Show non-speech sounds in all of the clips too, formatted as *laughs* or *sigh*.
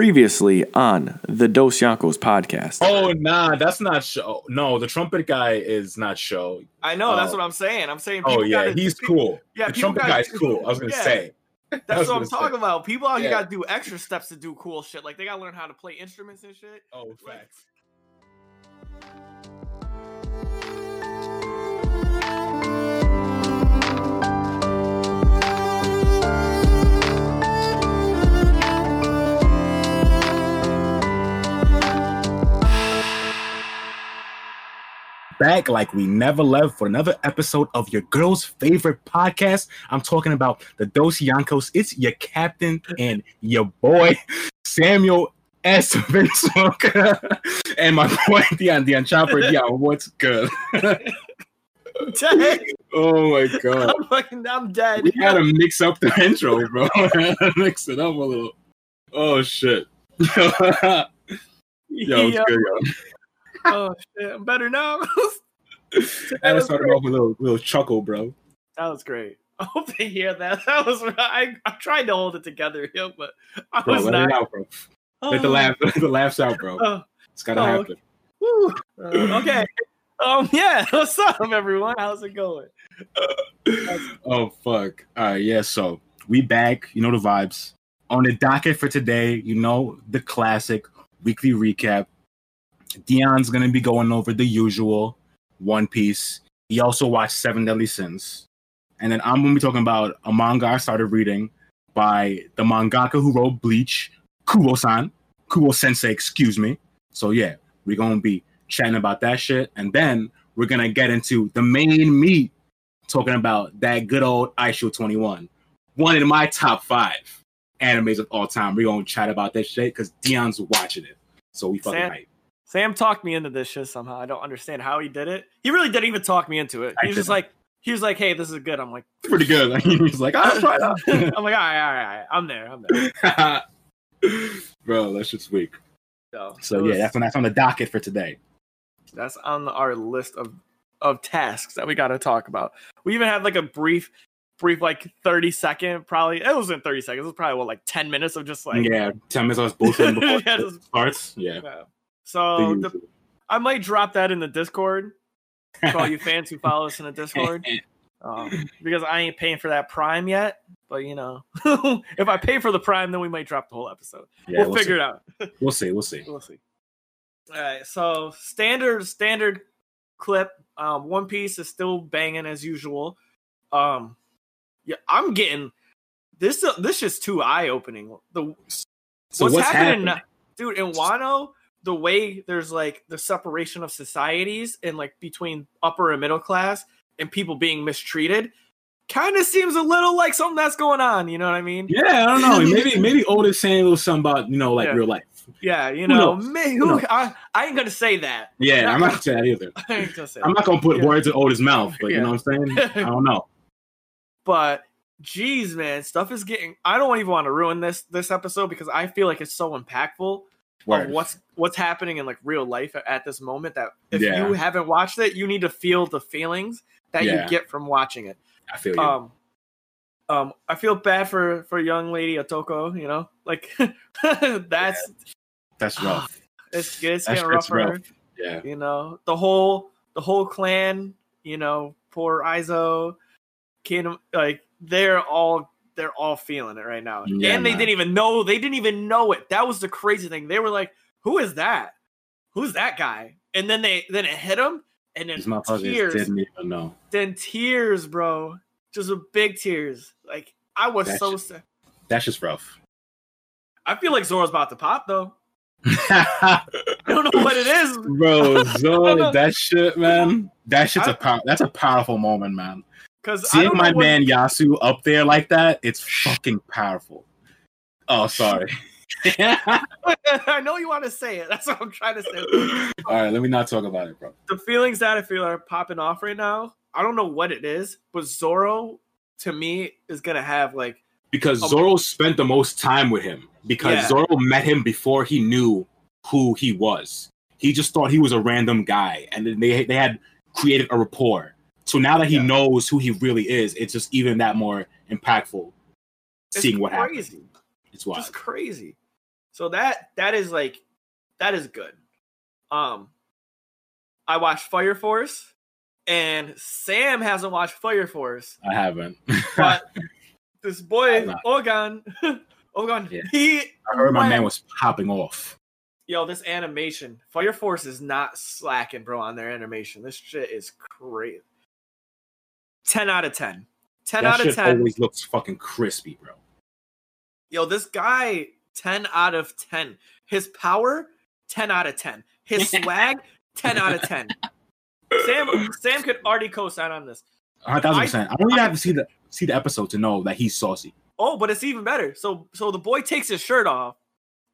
Previously on the Dos Yankos podcast. Oh nah, that's not show. No, the trumpet guy is not show. I know that's Oh. what I'm saying. I'm saying. Oh yeah, gotta- he's people- cool. Yeah, the trumpet gotta- guy's cool. I was gonna Yeah. say. That's *laughs* what I'm say. talking about. People out here Yeah. gotta do extra steps to do cool shit. Like they gotta learn how to play instruments and shit. Oh, facts. Back like we never left for another episode of your girl's favorite podcast. I'm talking about the Dos Yankos. It's your captain and your boy Samuel S. *laughs* Vince and my boy *laughs* Dion Dion Chopper. Dion, what's good? *laughs* Oh my god. I'm fucking, I'm dead. We gotta mix up the intro, bro. mix it up a little. Oh shit. yo, it's Yeah. good, yo. Oh shit, I'm better now. *laughs* I to off with a little, little chuckle, bro. that was great. *laughs* I hope they hear that. *laughs* That was I. I tried to hold it together, but I Bro, was let not. it out, bro. Let the laugh, let the laughs out, bro. Oh, It's gotta oh, happen. whew. Uh, okay. Um. Yeah. What's up, everyone? How's it going? Oh fuck. All right, yeah. So we back. You know the vibes. On the docket for today, you know the classic weekly recap. Dion's gonna be going over the usual One Piece. He also watched Seven Deadly Sins, and then I'm gonna be talking about a manga I started reading by the mangaka who wrote Bleach, Kubo-san, Kubo Sensei, excuse me. So yeah, we're gonna be chatting about that shit, and then we're gonna get into the main meat talking about that good old Eye Shield 21. One of my top five animes of all time. We're gonna chat about that shit because Dion's watching it. So we fucking Sam- hype. Sam talked me into this shit somehow. I don't understand how he did it. He really didn't even talk me into it. He was just like, he was like, "Hey, this is good." I'm like, Pretty good. *laughs* He's like, I'll try it out. *laughs* I'm like, all right, all right, all right. I'm there. I'm there. *laughs* Bro, that's just weak. So, So it yeah, that's on that's on the docket for today. that's on our list of of tasks that we got to talk about. We even had like a brief, brief like 30 second, probably it wasn't 30 seconds. It was probably what like 10 minutes of just like yeah, ten minutes us both in before Yeah, just- starts. Yeah. Yeah. So the. I might drop that in the Discord for all you *laughs* fans who follow us in the Discord. *laughs* Um, because I ain't paying for that Prime yet. But you know, *laughs* if I pay for the Prime, then we might drop the whole episode. yeah, we'll, figure it out. We'll see. We'll see. We'll see. All right, so standard standard clip. Um, One Piece is still banging as usual. Um, yeah, I'm getting this. This is too eye opening. The So what's, what's, happening, happening? dude? In Wano, the way there's like the separation of societies and like between upper and middle class and people being mistreated, kind of seems a little like something that's going on. You know what I mean? Yeah, I don't know. *laughs* Maybe maybe Oda's saying a little something about you know like Yeah. real life. Yeah, you know, me, Who who. I, I ain't gonna say that. Yeah, I'm not gonna say that either. *laughs* I ain't gonna say I'm that. not gonna put Yeah. words in Oda's mouth, but Yeah. you know what I'm saying? *laughs* I don't know. but geez, man, stuff is getting. I don't even want to ruin this this episode because I feel like it's so impactful Word. what's what's happening in like real life at, this moment. That if Yeah. you haven't watched it, you need to feel the feelings that Yeah. you get from watching it. I feel you. Um, um, I feel bad for for young lady Otoko. You know, like *laughs* that's That's rough. it's it's That getting rough shit's rough. Yeah. you know the whole the whole clan you know poor izo kingdom like they're all they're all feeling it right now Yeah, and they man. didn't even know they didn't even know it that was the crazy thing they were like who is that who's that guy and then they then it hit them and then motherfuckers tears didn't even know. then tears bro just big tears like i was That so shit- sad That's just rough. i feel like zoro's about to pop though *laughs* i don't know what it is Bro. *laughs* Zoro, that shit, man. That shit's a I- pow- that's a powerful moment, man. Because Seeing my man Yasu up there like that, it's fucking powerful. Oh, sorry. *laughs* *laughs* I know you want to say it. That's what I'm trying to say. All right, let me not talk about it, bro. The feelings that I feel are popping off right now. I don't know what it is, but Zoro to me is gonna have like Because Zoro spent the most time with him. Because Yeah. Zoro met him before he knew who he was. He just thought he was a random guy, and then they they had created a rapport. So now that he Yeah. knows who he really is, it's just even that more impactful. it's Seeing what happens, it's wild. Just crazy. So that that is like that is good. Um I watched Fire Force and Sam hasn't watched Fire Force, I haven't. but *laughs* this boy. Ogun *laughs* Ogun Yeah. he I heard my man was popping off. Yo, this animation, Fire Force is not slacking, bro, on their animation. This shit is crazy. 10 out of 10. 10 that out of shit 10. always looks fucking crispy, bro. Yo, this guy, 10 out of 10. His power, 10 out of 10. His *laughs* swag, 10 out of 10. Sam Sam could already co-sign on this. A thousand I- percent. I don't even I- have to see the see the episode to know that he's saucy. Oh, but it's even better. So so the boy takes his shirt off,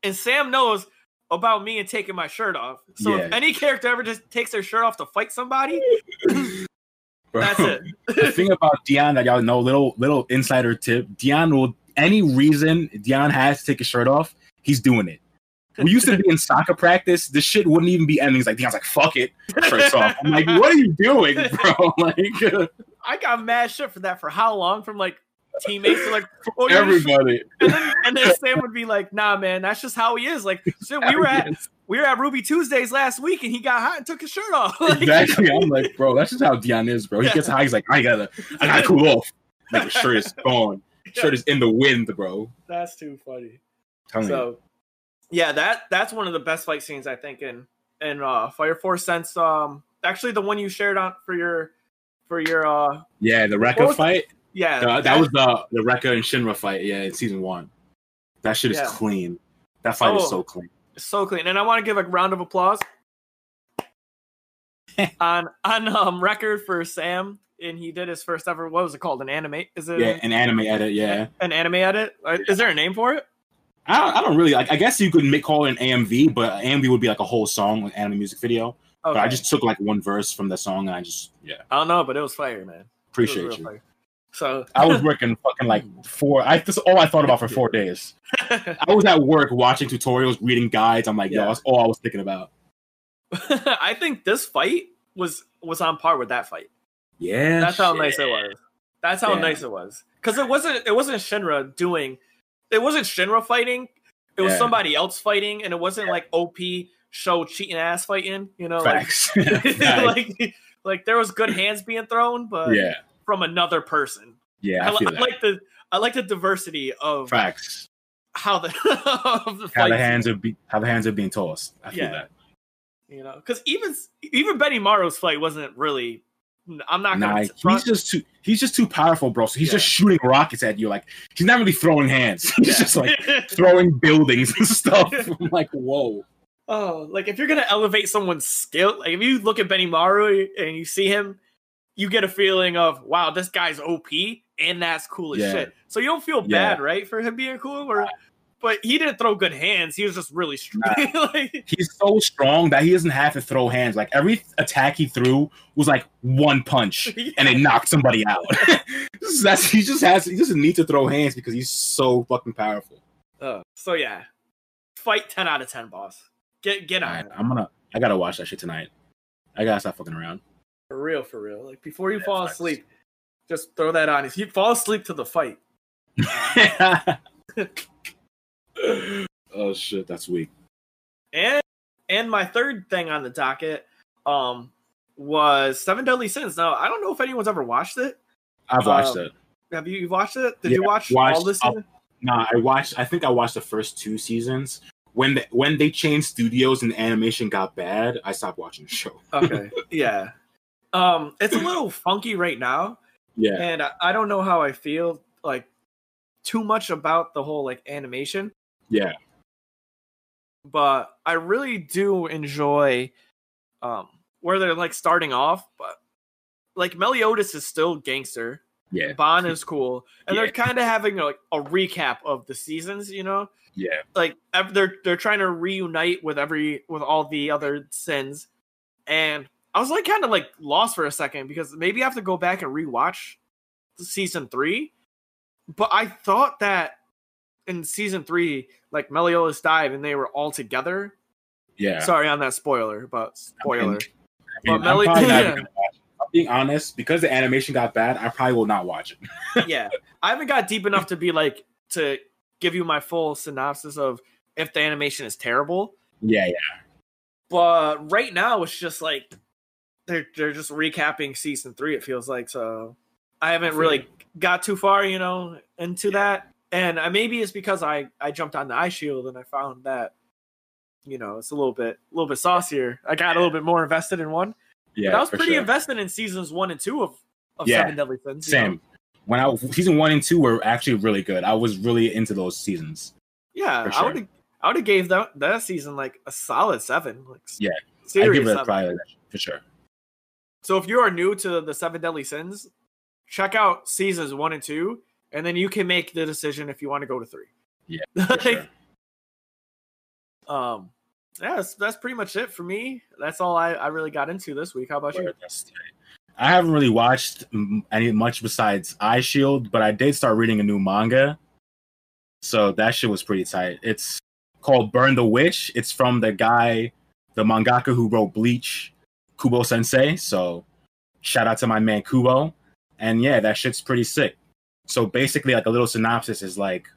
and Sam knows about me and taking my shirt off. So if any character ever just takes their shirt off to fight somebody, *laughs* Bro. that's it. *laughs* the thing about Dion that y'all know, little little insider tip, Dion will any reason Dion has to take his shirt off, he's doing it. We used to be in soccer practice, the shit wouldn't even be ending. He's like, Dion's like, fuck it, shirts off. I'm like, what are you doing, bro? *laughs* Like I got mad shit for that for how long? From like teammates to like oh, everybody. and then, and then Sam would be like, "Nah, man, that's just how he is." Like, shit, we were at we were at Ruby Tuesdays last week, and he got hot and took his shirt off. *laughs* Like, Exactly. I'm like, bro, that's just how Dion is, bro. He gets high, he's like, I gotta, I gotta cool off. Like the shirt is gone. Shirt is in the wind, bro. That's too funny. Telling you. So, yeah, that that's one of the best fight scenes I think in in uh, Fire Force since um actually the one you shared on for your for your uh Yeah, the What Rekka fight. Yeah Uh, that was the the Rekka and Shinra fight. Yeah, in season one. That shit is Yeah. clean. That fight Oh. is so clean. so clean, and I want to give a round of applause *laughs* on on um record for Sam, and he did his first ever. What was it called? An anime? Is it Yeah, an anime edit. Yeah, an anime edit? Uh, Is there a name for it? I don't, I don't really like. I guess you could make call it an AMV, but AMV would be like a whole song, like anime music video. But I just took like one verse from the song, and I just yeah I don't know, but it was fire, man. It was appreciate you. fire. So I was working fucking like *laughs* four. I this all I thought about for four days. *laughs* I was at work watching tutorials, reading guides. I'm like, yo, Yeah. that's all I was thinking about. *laughs* I think this fight was was on par with that fight. Yeah, That's how shit. nice it was. That's how Yeah. nice it was. Because it wasn't it wasn't Shinra doing it wasn't Shinra fighting. It was Yeah. somebody else fighting, and it wasn't like OP show cheating ass fighting. You know, Facts. Facts. like like there was good hands being thrown, but yeah, from another person. yeah, I, I I like the I like the diversity of Facts. how the *laughs* the How the hands are be- how the hands are being tossed. I feel Yeah. that. you know, because even even Benimaru's fight wasn't really. I'm not Nah, gonna he's just too he's just too powerful, bro. So he's Yeah. just shooting rockets at you. Like he's not really throwing hands. *laughs* He's Yeah. just like *laughs* throwing buildings and stuff. I'm like, whoa. Oh, like if you're gonna elevate someone's skill, like if you look at Benimaru and you see him, you get a feeling of wow, this guy's OP and that's cool as Yeah. shit. So you don't feel Yeah. bad, right, for him being cool? Or, but he didn't throw good hands. He was just really strong. *laughs* like, He's so strong that he doesn't have to throw hands. Like every attack he threw was like one punch *laughs* and it knocked somebody out. *laughs* That's he just has he doesn't need to throw hands because he's so fucking powerful. uh, so yeah, fight ten out of ten, boss. Get get on Alright, it. I'm gonna I gotta watch that shit tonight. I gotta stop fucking around. For real, for real. Like before you Yeah, fall asleep, just throw that on. If you fall asleep to the fight, *laughs* *laughs* oh shit, that's weak. And and my third thing on the docket um was Seven Deadly Sins. Now I don't know if anyone's ever watched it. I've watched Um, it. Have you You've watched it? Did Yeah, you watch watched all this season? Nah, I watched. I think I watched the first two seasons. When the, when they changed studios and the animation got bad, I stopped watching the show. Okay. *laughs* yeah. Um it's a *clears throat* little funky right now. Yeah, And I, I don't know how I feel like too much about the whole like animation. yeah, but I really do enjoy um where they're like starting off, but like Meliodas is still gangster. yeah, Bond is cool, and Yeah. they're kind of having like a recap of the seasons. You know, yeah, like they're they're trying to reunite with every with all the other sins, and I was like kind of like lost for a second because maybe I have to go back and rewatch season three, but I thought that in season three, like Meliodas died and they were all together. yeah. Sorry on that spoiler, but spoiler. I mean, But Meli- I'm probably not yeah. gonna watch it. I'm being honest, because the animation got bad, I probably will not watch it. *laughs* yeah, I haven't got deep enough to be like to give you my full synopsis of if the animation is terrible. Yeah, yeah. But right now it's just like they're they're just recapping season three. It feels like so. I haven't really got too far, you know, into that, and maybe it's because I I jumped on the Eye Shield and I found that, you know, it's a little bit a little bit saucier. I got a little bit more invested in one. Yeah, but I was pretty sure. invested in seasons one and two of of Yeah, Seven Deadly Sins. you know? Same. When I season one and two were actually really good. I was really into those seasons. Yeah, For I would have I would have gave that that season like a solid seven. Like Yeah, I give it a seven. like for sure. So if you are new to the Seven Deadly Sins, check out seasons one and two, and then you can make the decision if you want to go to three. Yeah, *laughs* Like, sure. Um, yeah, that's, that's pretty much it for me. That's all I, I really got into this week. How about you? Word, that's tight. I haven't really watched any much besides Eye Shield, but I did start reading a new manga. So that shit was pretty tight. It's called Burn the Witch. It's from the guy, the mangaka who wrote Bleach, Kubo Sensei. So shout out to my man Kubo. And yeah, that shit's pretty sick. So basically, like a little synopsis is like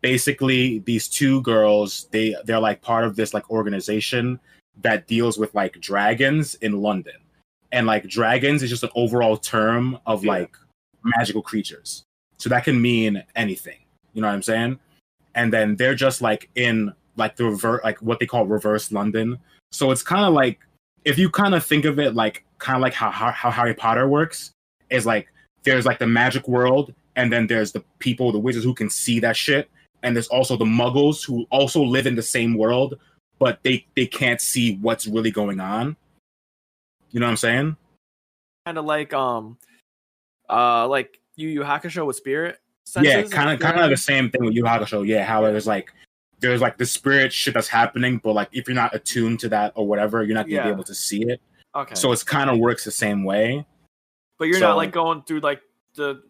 basically these two girls, they they're like part of this like organization that deals with like dragons in London. And like dragons is just an overall term of Yeah. like magical creatures. So that can mean anything. You know what I'm saying? And then they're just like in like the revert like what they call reverse London. So it's kind of like if you kind of think of it like kind of like how, how how Harry Potter works is like there's like the magic world and then there's the people the wizards who can see that shit and there's also the muggles who also live in the same world but they they can't see what's really going on you know what i'm saying Kind of like um, uh, like Yu Yu Hakusho with spirit. yeah kind of kind of the same thing with Yu Hakusho yeah how there's like there's like the spirit shit that's happening but like if you're not attuned to that or whatever you're not gonna be able to see it Okay. so it's kind of works the same way But you're So- not like going through like the.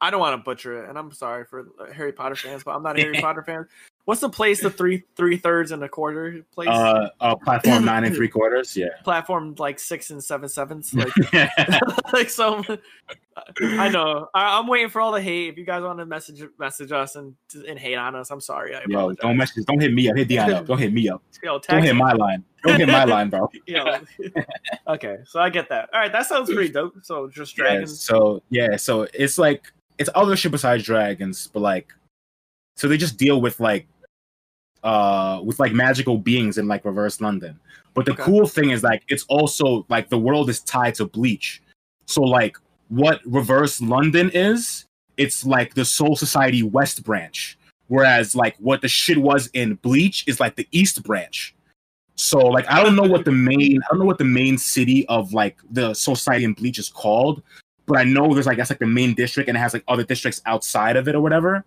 I don't want to butcher it, and I'm sorry for Harry Potter fans, but I'm not a Harry *laughs* Potter fan. What's the place? The three three thirds and a quarter place? uh, uh platform *clears throat* nine and three quarters yeah Platform like six and seven sevenths. *laughs* Like, *laughs* like so. I know. I, I'm waiting for all the hate. If you guys want to message message us and and hate on us, I'm sorry. I Yo, apologize. don't message. Don't hit me up. Hit Dion up. Don't hit me up. *laughs* Yo, Don't hit my line. Don't hit my line, bro. Yo. okay, so I get that. All right, that sounds pretty dope. So just Yeah, dragons. so yeah, so it's like it's other shit besides dragons, but like, so they just deal with like, uh, with like magical beings in like reverse London. But the Okay. cool thing is like it's also like the world is tied to Bleach. So like what reverse London is, it's like the Soul Society West branch, whereas like what the shit was in Bleach is like the East branch. So like I don't know what the main I don't know what the main city of like the Soul Society in Bleach is called, but I know there's like that's like the main district and it has like other districts outside of it or whatever.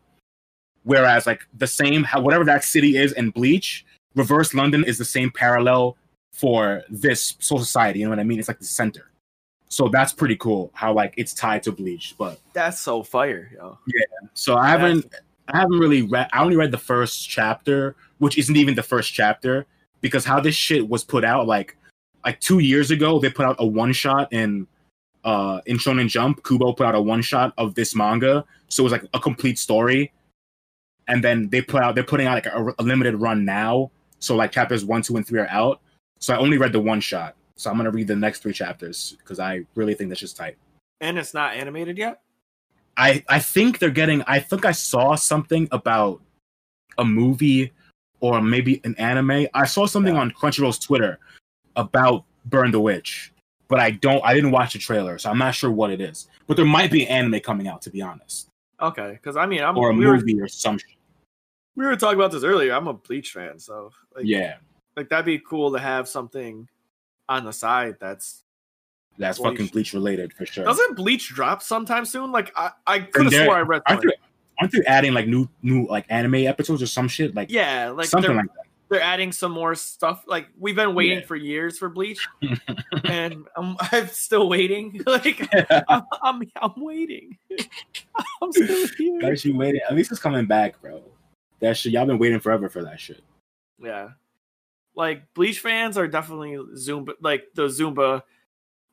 Whereas like the same whatever that city is in Bleach, Reverse London is the same parallel for this Soul Society. You know what I mean? It's like the center. So that's pretty cool how like it's tied to Bleach. But That's so fire, yo. Yeah. So I haven't I haven't really read I only read the first chapter, which isn't even the first chapter, because how this shit was put out, like like two years ago, they put out a one shot in uh in Shonen Jump. Kubo put out a one shot of this manga. So it was like a complete story. And then they put out they're putting out like a, a limited run now. So like chapters one, two, and three are out. So I only read the one shot. So I'm gonna read the next three chapters because I really think that's just tight. And it's not animated yet. I I think they're getting. I think I saw something about a movie or maybe an anime. I saw something Yeah. on Crunchyroll's Twitter about Burn the Witch, but I don't. I didn't watch the trailer, so I'm not sure what it is. But there might be an anime coming out, to be honest, Okay, because I mean, I'm or a we were movie or some. shit. We were talking about this earlier. I'm a Bleach fan, so like, Yeah, like that'd be cool to have something on the side that's that's Bleach. fucking Bleach related for sure. doesn't Bleach drop sometime soon? Like I, I could have swore I read. Aren't they, aren't they adding like new new like anime episodes or some shit like Yeah, like something they're, like that? they're adding some more stuff. Like we've been waiting Yeah. for years for Bleach, *laughs* and I'm, *laughs* I'm still waiting. *laughs* like I'm, I'm, I'm waiting. I'm still here. That shit waiting. At least it's coming back, bro. That shit. Y'all been waiting forever for that shit. Yeah. Like Bleach fans are definitely Zumba like the Zumba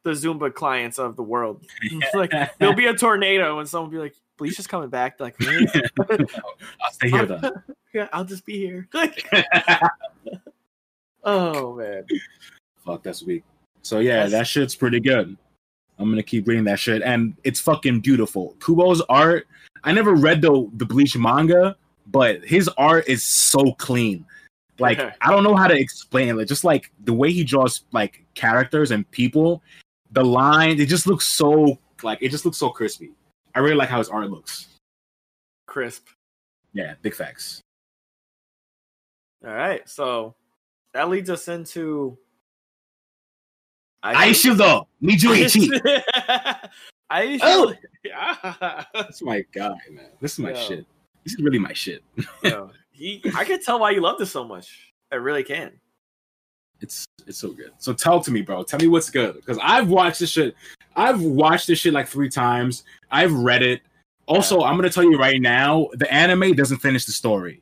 the Zumba clients of the world. *laughs* *laughs* like there'll be a tornado and someone will be like, Bleach is coming back. Like, really? *laughs* I'll stay here then. yeah, I'll just be here. oh man. Fuck, that's weak. So yeah, That's- that shit's pretty good. I'm gonna keep reading that shit, and it's fucking beautiful. Kubo's art. I never read the the Bleach manga, but his art is so clean. Like Okay. I don't know how to explain it. Like, just like the way he draws like characters and people, the lines. It just looks so like it just looks so crispy. I really like how his art looks. Crisp. Yeah, big facts. All right, so that leads us into. i should though Aishido Nijuichi. I Oh! *laughs* yeah. That's my guy, man. This is my Yo. shit. This is really my shit. *laughs* Yo, he, I can tell why you love this so much. I really can. It's it's so good. So tell to me, bro. Tell me what's good because I've watched this shit. I've watched this shit like three times. I've read it. Also, I'm gonna tell you right now, the anime doesn't finish the story.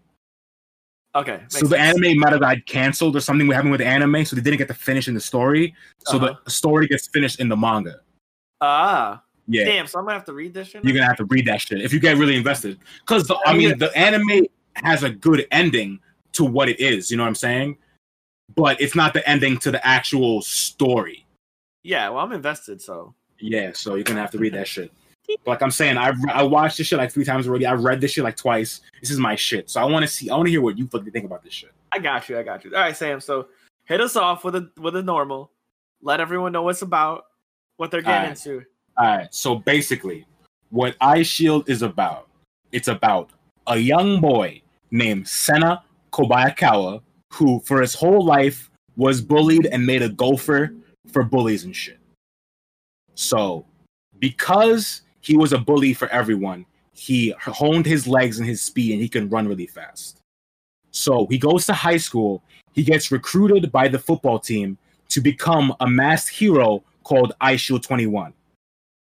Okay. so the anime might have got canceled or something happened with the anime, so they didn't get to finish in the story. So Uh-huh. the story gets finished in the manga. Ah, Yeah, damn. So I'm gonna have to read this shit. you're gonna have to read that shit if you get really invested. Because I I mean, mean, the anime has a good ending to what it is. You know what I'm saying? But it's not the ending to the actual story. Yeah. Well, I'm invested. So Yeah, so you're gonna have to read that shit. *laughs* Like I'm saying, I I watched this shit like three times already. I read this shit like twice. This is my shit. So I want to see. I want to hear what you fucking think about this shit. I got you. I got you. All right, Sam. So hit us off with a with a normal. Let everyone know what's about, what they're getting Alright. into. All right. So basically, what Eye Shield is about, it's about a young boy named Senna Kobayakawa who, for his whole life, was bullied and made a gopher for bullies and shit. So, because he was a bully for everyone, he honed his legs and his speed, and he can run really fast. So he goes to high school. He gets recruited by the football team to become a masked hero called Eye Shield 21.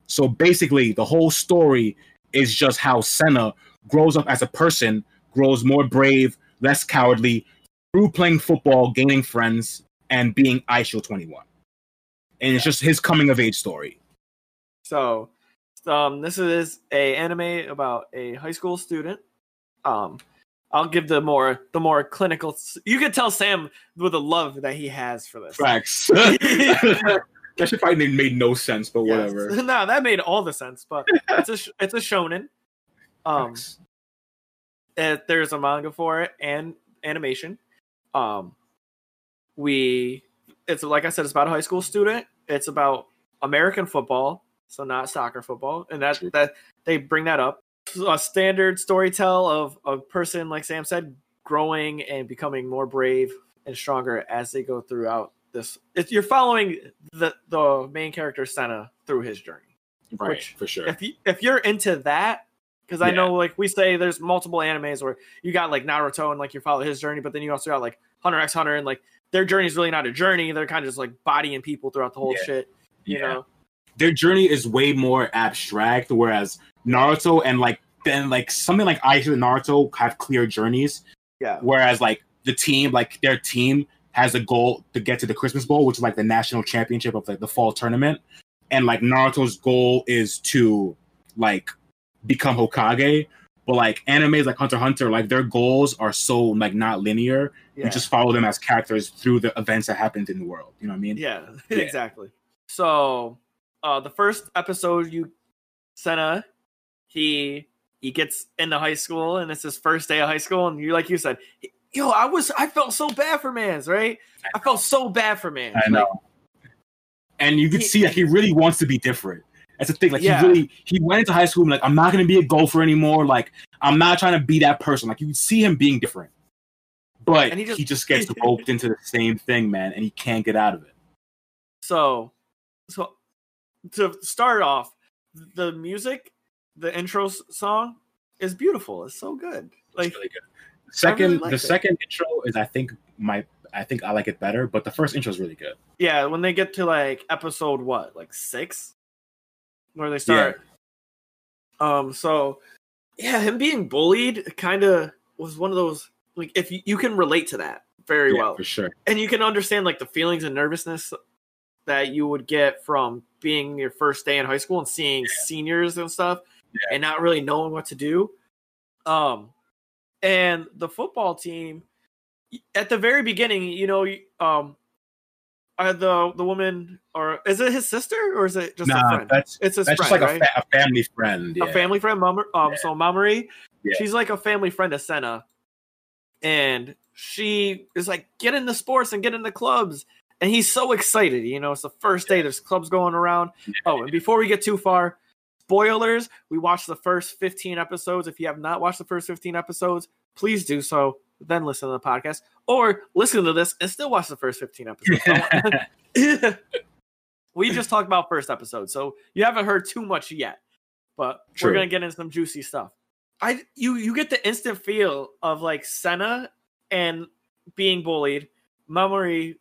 So basically, the whole story is just how Senna grows up as a person, grows more brave, less cowardly, through playing football, gaining friends, and being Shield 21. And it's just his coming of age story. So, um, this is a anime about a high school student. Um, I'll give the more the more clinical. You can tell Sam with the love that he has for this. Facts. *laughs* *laughs* that should probably made no sense, but Yes. whatever. *laughs* no, that made all the sense. But it's a sh- it's a shonen. Um, it, there's a manga for it and animation. Um, we it's like I said, it's about a high school student. It's about American football, so not soccer football, and that True. that they bring that up. A standard story tell of a person, like Sam said, growing and becoming more brave and stronger as they go throughout this. If you're following the the main character Senna through his journey right, which- for sure. if you if you're into that because I Yeah. know like we say there's multiple animes where you got like Naruto and like you follow his journey, but then you also got like Hunter x Hunter and like their journey is really not a journey. They're kind of just like bodying people throughout the whole Yeah. shit. You Yeah. know, their journey is way more abstract, whereas Naruto and like then like something like Aisha and Naruto have clear journeys, yeah, whereas like the team, like their team has a goal to get to the Christmas Bowl, which is like the national championship of like the fall tournament, and like Naruto's goal is to like become Hokage. But like animes like Hunter Hunter, like their goals are so like not linear. yeah, You just follow them as characters through the events that happened in the world. You know what I mean? yeah, *laughs* Yeah. exactly. So, uh, the first episode, you Senna, he he gets into high school and it's his first day of high school, and you like you said, yo, I was I felt so bad for Mans, right? I felt so bad for Mans. I Like, know. and you could He- see like he really wants to be different. That's the thing. Like Yeah. he really he went into high school and like I'm not gonna be a golfer anymore. Like I'm not trying to be that person. Like you can see him being different. But And he he just, just- gets roped into the same thing, man, and he can't get out of it. So, so to start off, the music, the intro song is beautiful. It's so good. Like, It's really good. Second, liked the it. second intro is I think my I think I like it better, but the first intro is really good. yeah, when they get to like episode what, like six, where they start. Um. So, yeah, him being bullied kind of was one of those like if you, you can relate to that very Yeah, well, for sure. and you can understand like the feelings and nervousness that you would get from being your first day in high school and seeing seniors and stuff and not really knowing what to do. Um, and the football team at the very beginning, you know, um, the the woman or is it his sister or is it just a friend? that's It's his that's just friend, like right? a, fa- a family friend. Yeah. a family friend, Mom, Um, Yeah. so Mamori, Yeah. she's like a family friend of Senna, and she is like, get in the sports and get in the clubs. And he's so excited. You know, it's the first day. There's clubs going around. Oh, and before we get too far, spoilers. We watched the first 15 episodes. If you have not watched the first 15 episodes, please do so. Then listen to the podcast, or listen to this and still watch the first 15 episodes. *laughs* *laughs* we just talked about first episode, so you haven't heard too much yet. But True. we're gonna get into some juicy stuff. I you you get the instant feel of like Senna and being bullied, Mamori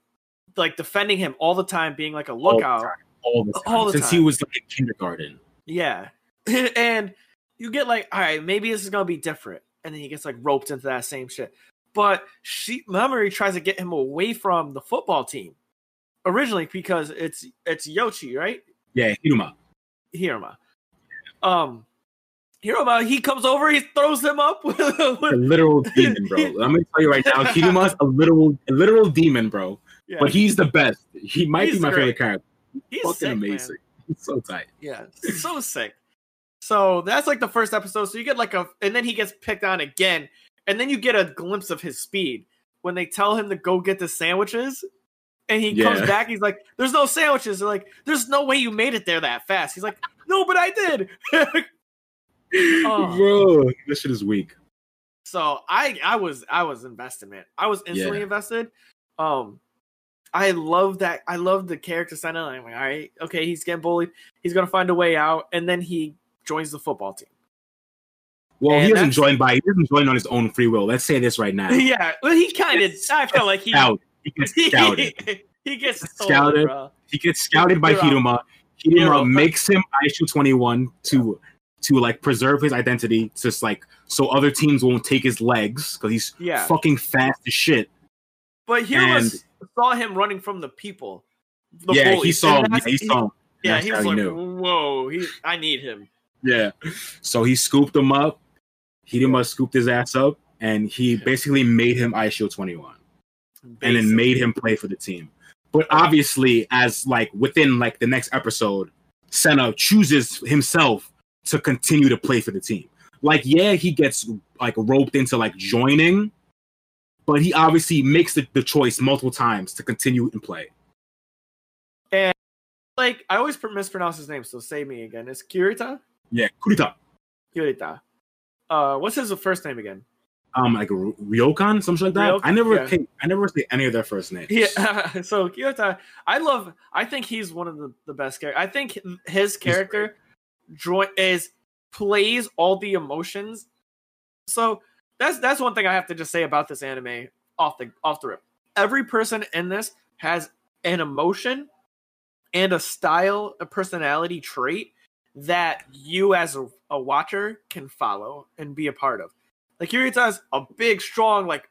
like defending him all the time, being like a the lookout. time. all the time All the since he was like in kindergarten. Yeah. *laughs* and you get like, all right, maybe this is gonna be different. And then he gets like roped into that same shit. But she Mamori tries to get him away from the football team originally because it's it's Yoshi, right? Yeah, Hiruma. Hiruma. Um Hiruma, he comes over, he throws him up *laughs* with, A literal demon, bro. *laughs* I'm gonna tell you right now, Hiruma's a literal, a literal demon, bro. yeah, But he's the best. He might He's be my great. favorite character. he's Fucking sick, amazing. He's *laughs* so tight. Yeah, so sick. So that's like the first episode. So you get like a, and then he gets picked on again, and then you get a glimpse of his speed when they tell him to go get the sandwiches, and he comes back. He's like, "There's no sandwiches." They're like, "There's no way you made it there that fast." He's like, "No, but I did." *laughs* Oh. Bro, this shit is weak. so I, I was, I was invested, man. I was instantly Yeah. invested. Um, I love that. I love the character center. I'm like, all right, okay, he's getting bullied. He's gonna find a way out, and then he joins the football team. Well, And he isn't joined by he isn't joined on his own free will. Let's say this right now. *laughs* yeah, well, he kind of. I feel like he Scout. He gets scouted. he gets *laughs* scouted. bro. He gets scouted by Hiruma. Hiruma makes him ISU 21 to to like preserve his identity, just like so other teams won't take his legs because he's Yeah, fucking fast as shit. but was saw him running from the people. The yeah, he saw him. Yeah, he saw him. Yeah, That's he was he like, knew. "Whoa, he, I need him." Yeah. So he scooped him up. Hiruma scooped his ass up, and he basically made him ISU 21. and then made him play for the team. But obviously, as like within like the next episode, Senna chooses himself to continue to play for the team. Like, yeah, he gets like roped into like joining, but he obviously makes the, the choice multiple times to continue and play. And like I always mispronounce his name, so say me again. It's Kirita. Yeah, Kurita. Kirita. Uh, what's his first name again? Um, like Ryokan, something like that. Ryokan, I never, yeah. hey, I never say any of their first names. Yeah. *laughs* so Kirita, I love. I think he's one of the, the best characters. I think his character is plays all the emotions. So that's that's one thing I have to just say about this anime off the off the rip. Every person in this has an emotion and a style, a personality trait that you as a, a watcher can follow and be a part of. Like Kirita's a big, strong, like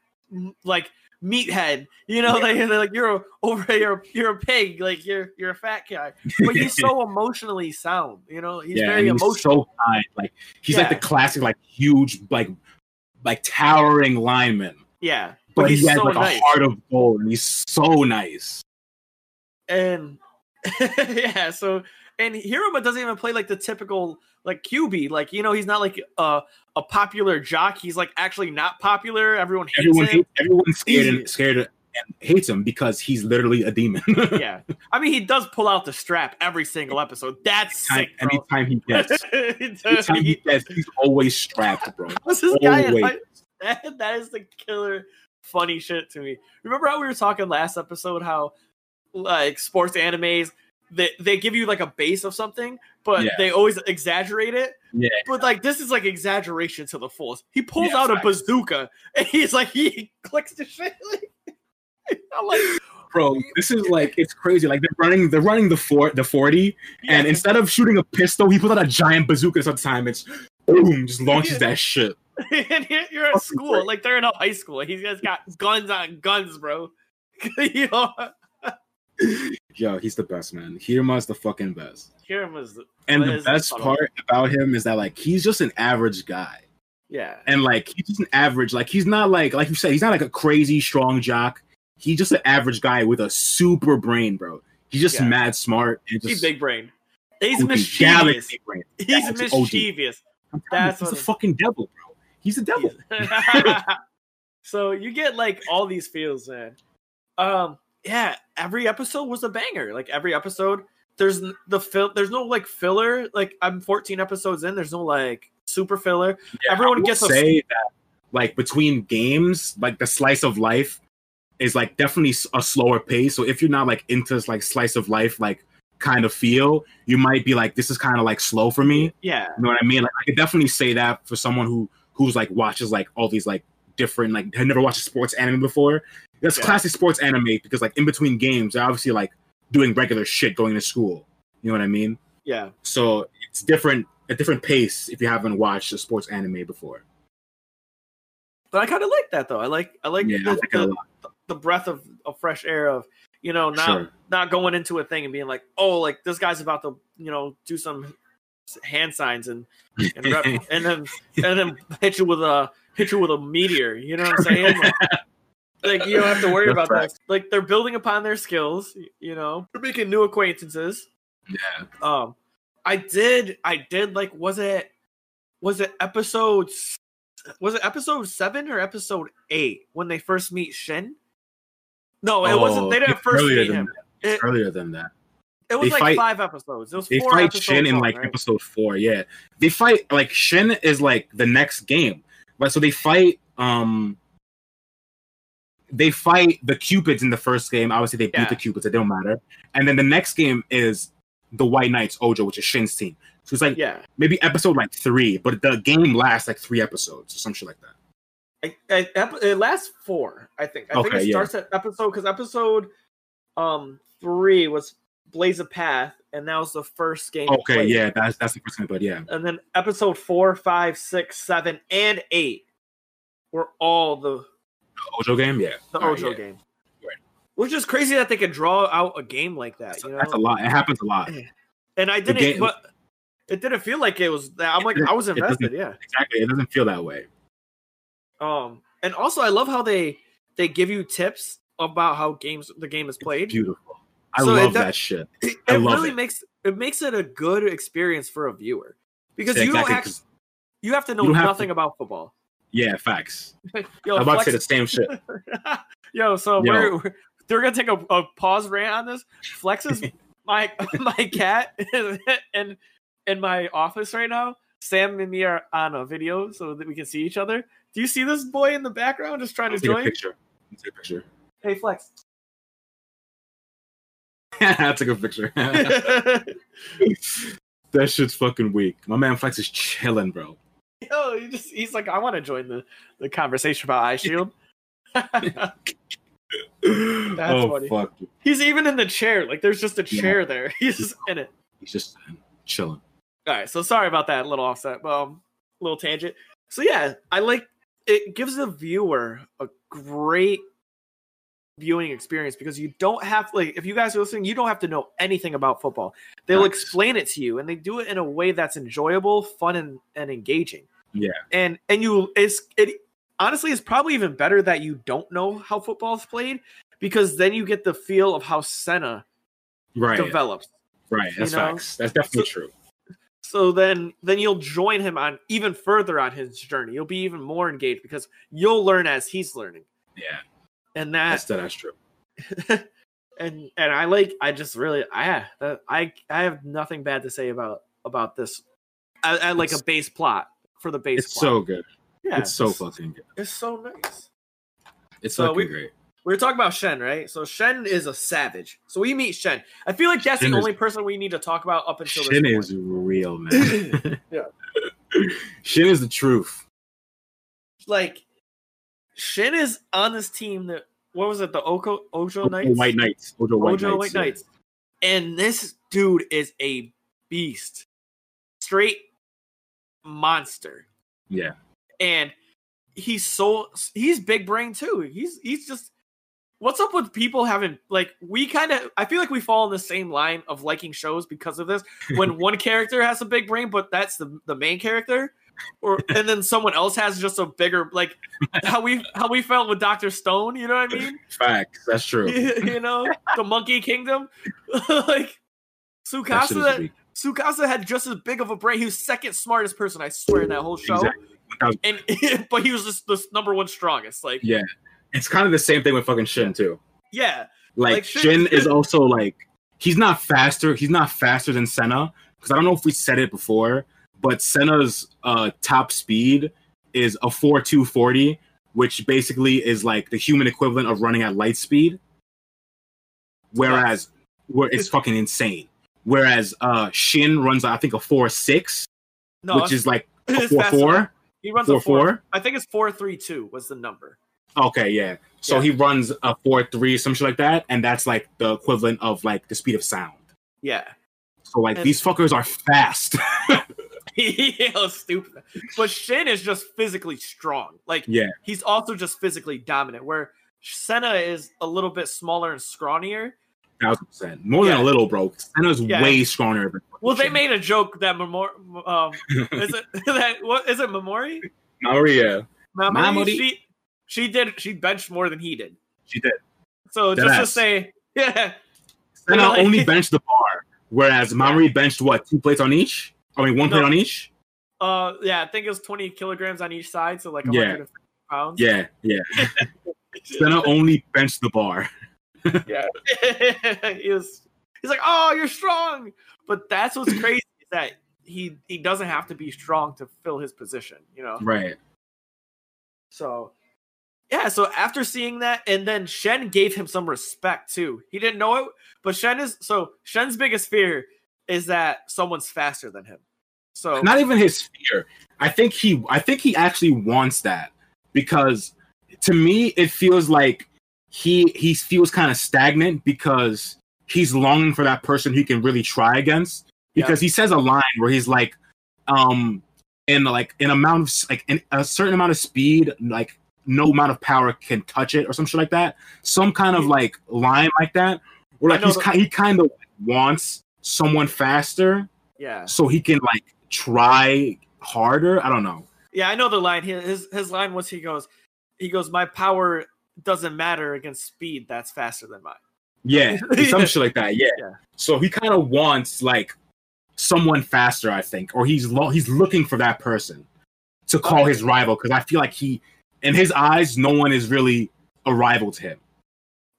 like meathead. You know, like, *laughs* like you're a, over you're you're a pig, like you're you're a fat guy. But he's so *laughs* emotionally sound. You know, he's yeah, very he's emotional. so kind. Like he's like the classic, like huge, like like towering lineman. yeah, but, but he's he has so like nice. a heart of gold, and he's so nice. and *laughs* yeah, so and Hiruma doesn't even play like the typical like QB. Like you know, he's not like a a popular jock. He's like actually not popular. Everyone hates Everyone, him. everyone's scared and scared and hates him because he's literally a demon. *laughs* yeah, I mean, he does pull out the strap every single episode. That's every Time- sick, bro. anytime he gets, *laughs* anytime he gets, he's always strapped, bro. *laughs* What's this guy? in Always. high- That, that is the killer funny shit to me. Remember how we were talking last episode how like sports animes they, they give you like a base of something, but Yeah. they always exaggerate it. Yeah. But like this is like exaggeration to the fullest. He pulls Yeah, out a bazooka and he's like he clicks the shit. *laughs* I'm like, Bro, this is like it's crazy. Like they're running, they're running the fort, the forty, and instead of shooting a pistol, he pulls out a giant bazooka. Time, it's boom, just launches Yeah. that shit. *laughs* and you're- at school, great. like they're in a high school. He's just got guns on guns, bro. *laughs* Yo, he's the best, man. Hiruma's the fucking best. Hiruma the And the best part about him is that like he's just an average guy. yeah. And like he's just an average, like he's not like like you said, he's not like a crazy strong jock. He's just an average guy with a super brain, bro. He's just Yeah. mad smart and He's big brain. He's OD, mischievous. brain. He's mischievous. I'm telling you, That's he's a fucking devil, bro. He's a devil. *laughs* so you get like all these feels, man. Um, yeah, every episode was a banger. Like every episode, there's the fill. There's no like filler. Like I'm 14 episodes in. There's no like super filler. Yeah, Everyone gets a- say that like between games, like the slice of life is like definitely a slower pace. So if you're not like into like slice of life, like kind of feel, you might be like, this is kind of like slow for me. Yeah, You know what I mean? Like I could definitely say that for someone who who's like watches like all these like different like had never watched a sports anime before. That's Yeah. classic sports anime because like in between games, they're obviously like doing regular shit, going to school. You know what I mean? yeah. So it's different, a different pace if you haven't watched a sports anime before. But I kind of like that though. I like I like Yeah, I the, like it a the, lot. The breath of, of fresh air of you know not Sure. not going into a thing and being like oh like this guy's about to you know do some hand signs and and, rep, *laughs* and then and then hit you with a hit you with a meteor. You know what I'm saying? Like, like, you don't have to worry That's about that. Like they're building upon their skills. You know, they're making new acquaintances. yeah. Um, I did, I did like, was it, was it episode, was it episode seven or episode eight when they first meet Shin? No, it wasn't. Oh, They didn't first meet him. that. It, earlier than that. it was they like fight- five episodes. It was They fight Shin in like right? episode four. Yeah, they fight like Shin is like the next game. Like so, they fight. Um, they fight the Cupids in the first game. Obviously, they beat Yeah. the Cupids. It don't matter. And then the next game is the White Knights Ojo, which is Shin's team. So it's like Yeah, maybe episode like three, but the game lasts like three episodes or some shit like that. I, it lasts four. I think. I think Okay, it yeah. starts at episode because episode um three was Blaze of Path, and that was the first game. Okay, yeah, that's that's the first one, but yeah, and then episode four, five, six, seven, and eight were all the Ojo game, yeah, the All right, Ojo yeah. game. Right. Which is crazy that they could draw out a game like that, That's, you know. that's a lot. It happens a lot. *clears throat* And I didn't, game- but it didn't feel like it was. that. I'm like, I was invested, yeah. Exactly, it doesn't feel that way. Um, and also I love how they they give you tips about how games the game is played. Beautiful. I So love do- that shit. It, it really it. makes it makes it a good experience for a viewer because Yeah, you exactly, don't have you have to know nothing to- about football. Yeah, facts. *laughs* Yo, I'm about to say the same shit. *laughs* Yo, so Yo. We're, we're they're gonna take a, a pause rant on this. Flex is *laughs* my my cat in in my office right now. Sam and me are on a video so that we can see each other. Do you see this boy in the background just trying to Take a join? picture. Take a picture. Hey Flex. *laughs* That's a good picture. *laughs* *laughs* that shit's fucking weak. My man Flex is chilling, bro. Yo, he just he's like, I want to join the, the conversation about Eye Shield. oh funny. fuck. he's even in the chair. Like there's just a Yeah. chair there. He's just in it. He's just chilling. All right, so sorry about that little offset, but um, little tangent. So yeah, I like it gives the viewer a great viewing experience because you don't have like if you guys are listening, you don't have to know anything about football. They'll Nice. explain it to you, and they do it in a way that's enjoyable, fun, and, and engaging. Yeah. and and you it's it honestly it's probably even better that you don't know how football is played because then you get the feel of how Senna Right. develops. Right. That's know? facts. That's definitely So- true. So then then you'll join him on even further on his journey you'll be even more engaged because you'll learn as he's learning Yeah. and That's that that's true. *laughs* and and i like i just really i i i have nothing bad to say about about this i, I like a base plot for the base It's plot so good. yeah it's so it's, fucking good. it's so nice It's So fucking we- great. We were talking about shin right so shin is a savage so we meet shin i feel like that's Shin the is- only person we need to talk about up until Shin this is point. real, man. *laughs* *laughs* Yeah. Shin is the truth. like shin is on this team that what was it the Oko, ojo Ojo knights White Knights. Ojo White Ojo Knights. White yeah. Knights. And this dude is a beast. Straight monster. Yeah. And he's so he's big brain too. He's he's just what's up with people having like we kind of I feel like we fall in the same line of liking shows because of this. When *laughs* one character has a big brain, but that's the the main character, or and then someone else has just a bigger like how we how we felt with Doctor Stone. You know what I mean? Facts. That's true. *laughs* you know the Monkey Kingdom, *laughs* like That Tsukasa. weak. Tsukasa had just as big of a brain. He was second smartest person, I swear, in that whole show. Exactly. And but he was just the number one strongest. Like, Yeah. It's kind of the same thing with fucking Shin too. yeah, Like, Like, Shin- Shin is also like he's not faster. He's not faster than Senna because I don't know if we said it before, but Senna's uh, top speed is a four two forty, which basically is like the human equivalent of running at light speed. Whereas, where it's fucking insane. Whereas uh, Shin runs, I think, a four six, no, which is like *laughs* a four faster four. He runs Four a four, four. I think it's four three two was the number. Okay, yeah. So Yeah. he runs a four three, some shit like that, and that's like the equivalent of like the speed of sound. Yeah, So like And- these fuckers are fast. *laughs* *laughs* yeah, stupid. But Shin is just physically strong. Like, yeah, he's also just physically dominant. Where Senna is a little bit smaller and scrawnier. thousand percent. More than a little, bro. Senna's Yeah. way stronger. than Well, they made a joke that Memor um *laughs* is it that what is it Memori? Maria. Mamori, Mamori? she she did she benched more than he did. She did. So Dead just to say, *laughs* yeah, Senna Really? only *laughs* benched the bar, whereas Mamori benched what two plates on each? I mean, one No. plate on each. uh, yeah, I think it was twenty kilograms on each side, so like Yeah. 150 pounds. Yeah, yeah. *laughs* Senna only benched the bar. yeah. he was, he's like, oh, you're strong, but that's what's crazy is that he he doesn't have to be strong to fill his position, you know. Right. So, yeah. So after seeing that, and then Shen gave him some respect too. He didn't know it, but Shen is so Shen's biggest fear is that someone's faster than him. So Not even his fear. I think he. I think he actually wants that because to me it feels like he he feels kind of stagnant because he's longing for that person he can really try against. Because he says a line where he's like, um, in like an amount of like in a certain amount of speed, like no amount of power can touch it or some shit like that. Some kind of like line like that, I like he's the- ki- he kind of wants someone faster yeah, so he can like try harder. I don't know. yeah. I know the line. His his, his line was he goes he goes my power doesn't matter against speed that's faster than mine. Yeah, some *laughs* shit like that. Yeah. Yeah. So he kind of wants like someone faster, I think, or he's lo- he's looking for that person to call Okay. his rival because I feel like he, in his eyes, no one is really a rival to him.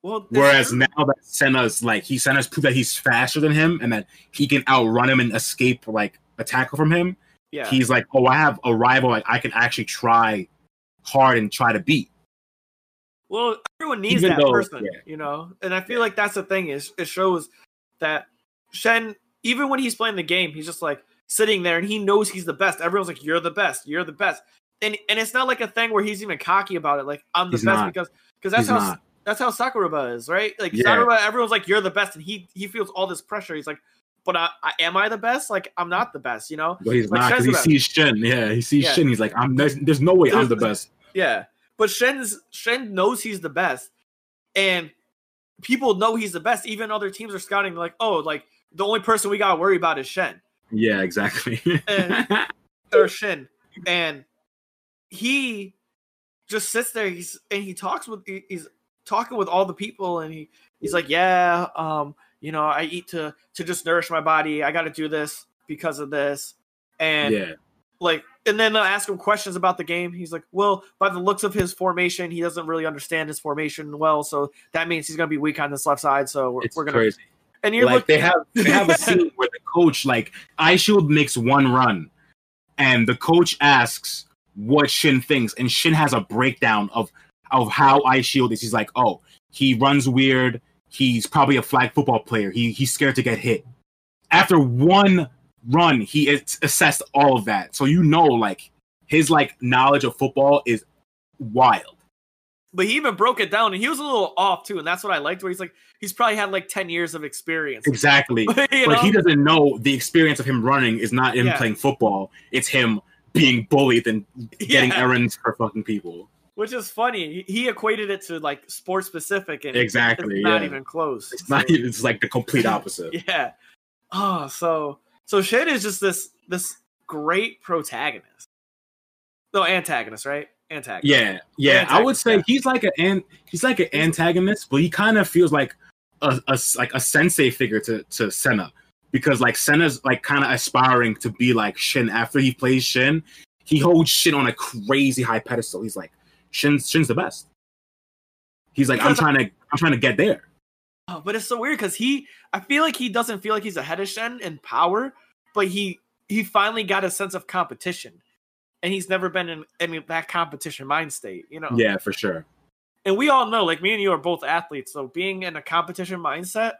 Well, Whereas now that Senna's like he Senna's proved that he's faster than him and that he can outrun him and escape like a tackle from him, yeah, he's like, oh, I have a rival like I can actually try hard and try to beat. Well, everyone needs Even that though- person, yeah. you know. And I feel like that's the thing is it shows that Shen, even when he's playing the game, he's just like sitting there and he knows he's the best. Everyone's like, "You're the best. You're the best." And and it's not like a thing where he's even cocky about it. Like I'm the He's best not. because because that's He's how not. that's how Sakuraba is, right? Like Yeah. Sakuraba, everyone's like, "You're the best," and he he feels all this pressure. He's like, "But I, I am I the best? Like I'm not the best, you know." But he's Like not because he sees Shin. Yeah, he sees Yeah. Shin. He's like, I'm there's, there's no way I'm the *laughs* best. Yeah, but Shen's Shen knows he's the best, and people know he's the best. Even other teams are scouting like, oh, like the only person we got to worry about is Shen Yeah, exactly. And- *laughs* or Shin, and he just sits there. He's and he talks with he's talking with all the people, and he he's like, yeah, um, you know, I eat to to just nourish my body. I got to do this because of this, and yeah, like and then I ask him questions about the game. He's like, "Well, by the looks of his formation, he doesn't really understand his formation well, so that means he's going to be weak on this left side. So we're, we're going to." crazy. And you're like like, they have they have a scene *laughs* where the coach like Eye Shield makes one run, and the coach asks what Shin thinks, and Shin has a breakdown of of how Eye Shield is. He's like, oh, he runs weird. He's probably a flag football player. He he's scared to get hit. After one run, he assessed all of that. So you know, like his like knowledge of football is wild. but he even broke it down, and he was a little off too, and that's what I liked. Where he's like, he's probably had like ten years of experience. Exactly. *laughs* you but he doesn't know the experience of him running is not him Yeah. playing football. It's him being bullied and *laughs* getting Yeah. errands for fucking people. which is funny. He equated it to like sports specific, and Exactly, it's not yeah. even close. It's not. So- even- It's like the complete opposite. *laughs* yeah. Oh, so so Shin is just this this great protagonist. No, antagonist, right? Antagonist. Yeah, yeah. I would say yeah. he's like an an- he's like an antagonist, but he kind of feels like a, a like a sensei figure to to Senna because like Senna's like kind of aspiring to be like Shin after he plays Shin. He holds Shin on a crazy high pedestal. He's like Shin's Shin's the best. He's like I'm trying to I'm trying to get there. Oh, but it's so weird because he, I feel like he doesn't feel like he's ahead of Shen in power, but he he finally got a sense of competition, and he's never been in any that competition mind state, you know. Yeah, for sure. And we all know, like me and you are both athletes, so being in a competition mindset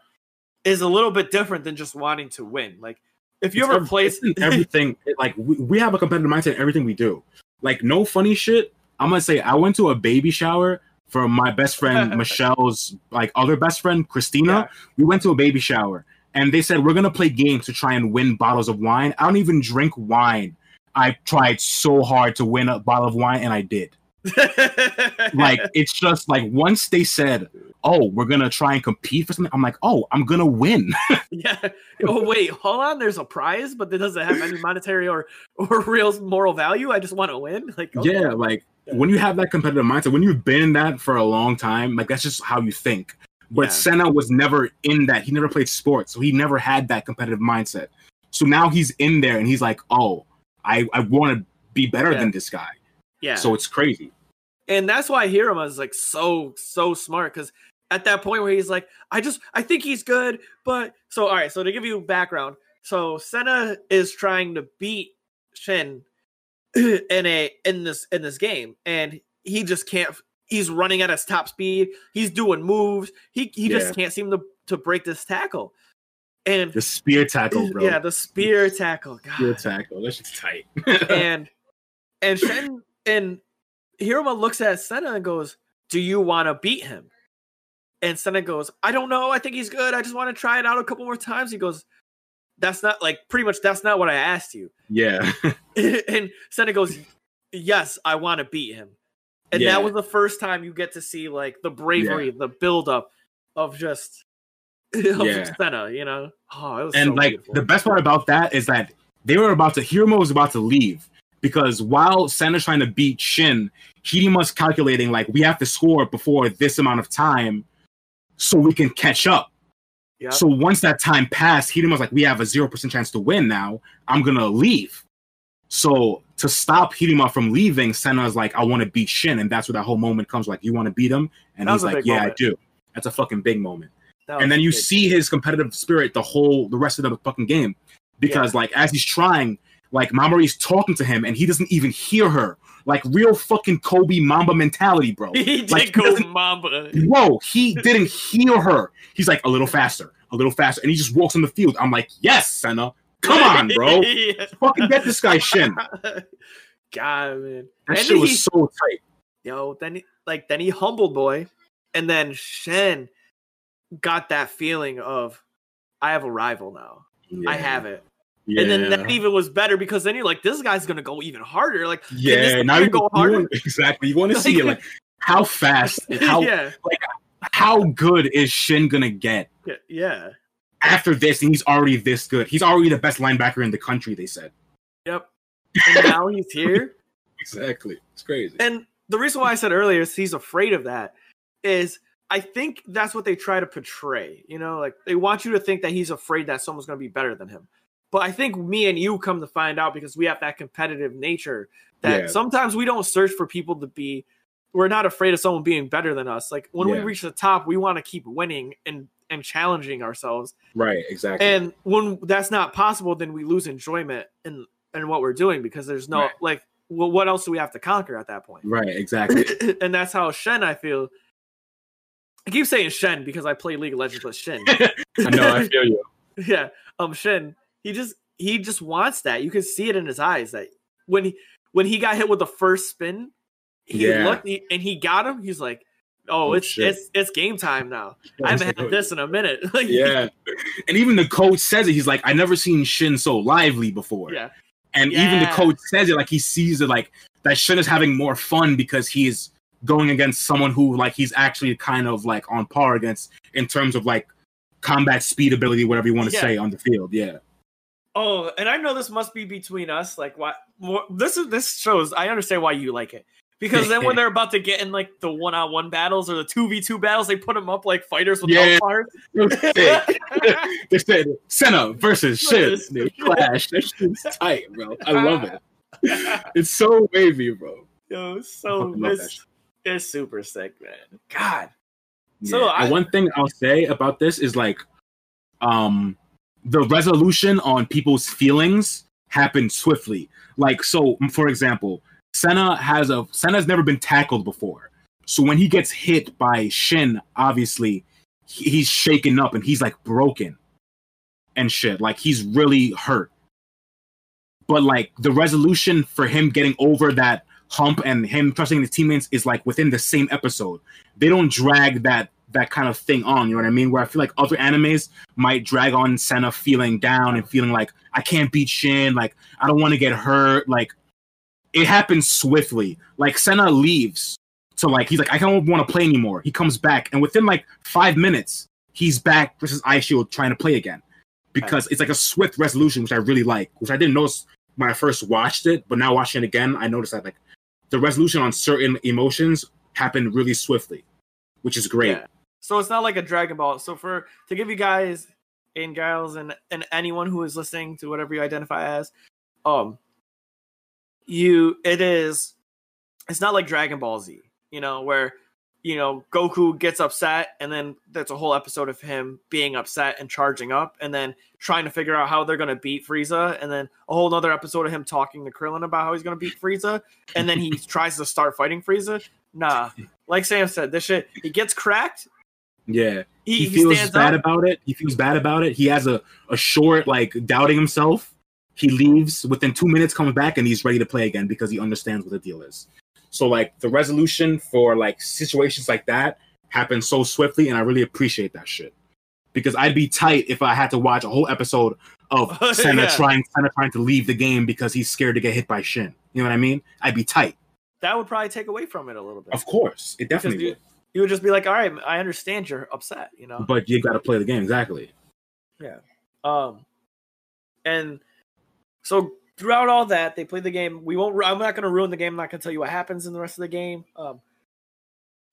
is a little bit different than just wanting to win. Like if you It's ever ev- play, everything. Like we, we have a competitive mindset in everything we do. Like no funny shit i'm gonna say i went to a baby shower for my best friend *laughs* michelle's like other best friend christina. Yeah. we went to a baby shower and they said we're gonna play games to try and win bottles of wine. I don't even drink wine. I tried so hard to win a bottle of wine and i did *laughs* like it's just like once they said oh we're gonna try and compete for something i'm like oh i'm gonna win *laughs* yeah. Oh wait, hold on. There's a prize, but it doesn't have any monetary or or real moral value. I just want to win. Like okay. Yeah, like when you have that competitive mindset, when you've been in that for a long time, like that's just how you think. But Yeah. Senna was never in that. He never played sports, so he never had that competitive mindset. So now he's in there and he's like, "Oh, I I want to be better Yeah. than this guy." Yeah. So it's crazy. and that's why Hiruma is like so so smart because at that point where he's like, I just I think he's good, but so all right. So to give you background, so Senna is trying to beat Shin *clears throat* in a in this in this game, and he just can't. He's running at his top speed. He's doing moves. He he Yeah. just can't seem to to break this tackle. And The spear tackle, *clears throat* bro. yeah, the spear tackle. God spear tackle. That's just tight. *laughs* and and Shen and Hiruma looks at Senna and goes, "Do you want to beat him?" And Senna goes, "I don't know. I think he's good. I just want to try it out a couple more times." He goes, "That's not like pretty much that's not what I asked you." yeah, *laughs* *laughs* and Senna goes, "Yes, I want to beat him." And Yeah. that was the first time you get to see like the bravery, the buildup of just *laughs* of Yeah. Senna. You know, oh, it was and so like beautiful. the best part about that is that they were about to Hiruma was about to leave because while Senna's trying to beat Shin, Hiruma's calculating like we have to score before this amount of time so we can catch up. Yep. So once that time passed, Hiruma's like, we have a zero percent chance to win now. I'm gonna leave. So to stop Hiruma from leaving, Senna's like, I want to beat Shin, and that's where that whole moment comes. Like, you want to beat him, and he's like, Yeah, moment. I do. That's a fucking big moment and then you see his competitive spirit the whole the rest of the fucking game because like as he's trying like Mamori's talking to him and he doesn't even hear her. Like real fucking Kobe Mamba mentality bro. *laughs* He did like, go Mamba. bro he didn't hear her. He's like a little faster a little faster. And he just walks on the field. I'm like yes Senna. Come on bro. *laughs* Yeah. fucking get this guy Shin. *laughs* God, man. that And shit he- was so tight. Yo, then he, like then he humbled boy, and then Shen got that feeling of I have a rival now. I have it. Yeah. And then that even was better because then you're like, this guy's gonna go even harder. Like, yeah now you go you harder? want- *laughs* exactly you want to *laughs* see it like how fast *laughs* how yeah, how good is Shin gonna get yeah, yeah, after this, and he's already this good. He's already the best linebacker in the country. They said yep. And now he's here. exactly. It's crazy. And the reason why I said earlier is he's afraid of that is I think that's what they try to portray. You know, like they want you to think that he's afraid that someone's to be better than him. But I think me and you come to find out because we have that competitive nature that Yeah. sometimes we don't search for people to be. We're not afraid of someone being better than us. Like when we reach the top, we want to keep winning and and challenging ourselves. right. Exactly. And when that's not possible, then we lose enjoyment in in what we're doing because there's no Right. like, well, what else do we have to conquer at that point? right. Exactly. *laughs* and that's how Shen I feel. I keep saying Shen because I play League of Legends, with Shen, *laughs* I know. I feel you. *laughs* yeah, um, Shen, he just he just wants that. You can see it in his eyes that when he when he got hit with the first spin, he Yeah. looked he, and he got him. He's like, "Oh, Oh, it's shit. it's it's game time now. *laughs* I haven't had this in a minute." *laughs* Like, Yeah. And even the coach says it. He's like, I never seen Shin so lively before. yeah, And even the coach says it like he sees it like that Shin is having more fun because he's going against someone who like he's actually kind of like on par against in terms of like combat speed ability, whatever you want to Yeah. say on the field. Yeah. Oh, and I know this must be between us. Like, what? More, this is this shows. I understand why you like it because then when *laughs* they're about to get in like the one-on-one battles or the two v two battles, they put them up like fighters with Yeah. yeah. They said Senna versus They clash. That shit's tight, bro. I love it. *laughs* It's so wavy, bro. Yo, so it's, it's super sick, man. God, Yeah. So I- one thing I'll say about this is like, um, the resolution on people's feelings happened swiftly. Like, so for example, Senna has a Senna's never been tackled before, so when he gets hit by Shin, obviously he- he's shaken up and he's like broken and shit. Like he's really hurt. But like the resolution for him getting over that hump and him trusting his teammates is like within the same episode they don't drag that that kind of thing on. You know what I mean? Where I feel like other animes might drag on Senna feeling down and feeling like I can't beat Shin, like I don't want to get hurt. Like it happens swiftly. Like Senna leaves, so like he's like I don't want to play anymore. He comes back, and within like five minutes, he's back versus Eye Shield trying to play again because it's like a swift resolution, which I really like, which I didn't notice when I first watched it, but now watching it again, I noticed that like the resolution on certain emotions happened really swiftly, which is great. Yeah. So it's not like a Dragon Ball. So for to give you guys and gals and and anyone who is listening to whatever you identify as, um, you it is, it's not like Dragon Ball Z. You know where you know Goku gets upset and then that's a whole episode of him being upset and charging up and then trying to figure out how they're gonna beat Frieza and then a whole other episode of him talking to Krillin about how he's gonna beat Frieza and then he *laughs* tries to start fighting Frieza. Nah, like Sam said, this shit he gets cracked Yeah. he, He, he feels bad up. about it. He feels bad about it. He has a, a short, like, doubting himself. He leaves within two minutes, comes back, and he's ready to play again because he understands what the deal is. So, like, the resolution for, like, situations like that happens so swiftly, and I really appreciate that shit. Because I'd be tight if I had to watch a whole episode of *laughs* Senna Yeah. trying Senna trying to leave the game because he's scared to get hit by Shin. You know what I mean? I'd be tight. that would probably take away from it a little bit. Of course, it definitely would. You would just be like, all right, I understand you're upset, you know. But you got to play the game exactly. Yeah. Um, and so throughout all that, they play the game. We won't. I'm not going to ruin the game. I'm not going to tell you what happens in the rest of the game. Um,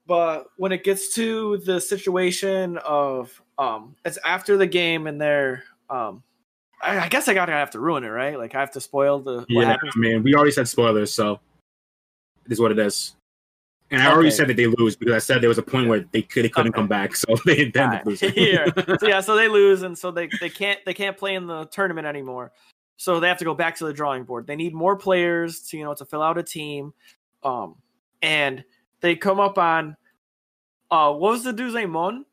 but when it gets to the situation of um, it's after the game and they're um, I, I guess I gotta have to ruin it, right? Like I have to spoil the what Yeah, happens. I mean, we already said spoilers, so it is what it is. And I already Okay. said that they lose because I said there was a point where they could they couldn't Okay. come back, so *laughs* they ended up. *laughs* Here. *laughs* so yeah, so they lose, and so they they can't they can't play in the tournament anymore. So they have to go back to the drawing board. They need more players to you know to fill out a team, um, and they come up on uh what was the dude's name? Mon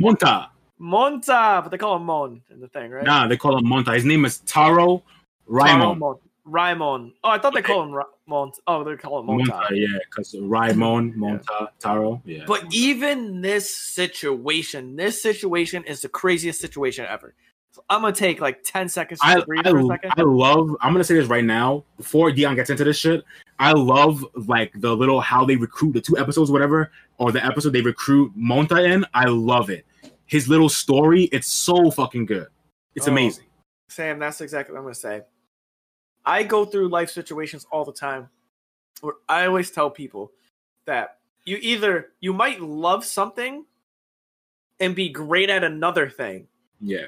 Monta. Monta, but they call him Mon in the thing, right? Nah, they call him Monta. His name is Taro Taro Raimon. Mon. Raimon. Oh, I thought they call him Ra- Mon. Oh, they call him Monta. Monta, yeah, because Raimon, Monta, Taro, yeah. But even this situation, this situation is the craziest situation ever. So I'm gonna take like 10 seconds to I, breathe for a I, second. I love. I'm gonna say this right now before Dion gets into this shit. I love like the little how they recruit the two episodes, whatever, or the episode they recruit Monta in. I love it. His little story, it's so fucking good. It's Oh. amazing. Sam, that's exactly what I'm gonna say. I go through life situations all the time where I always tell people that you either you might love something and be great at another thing. Yeah,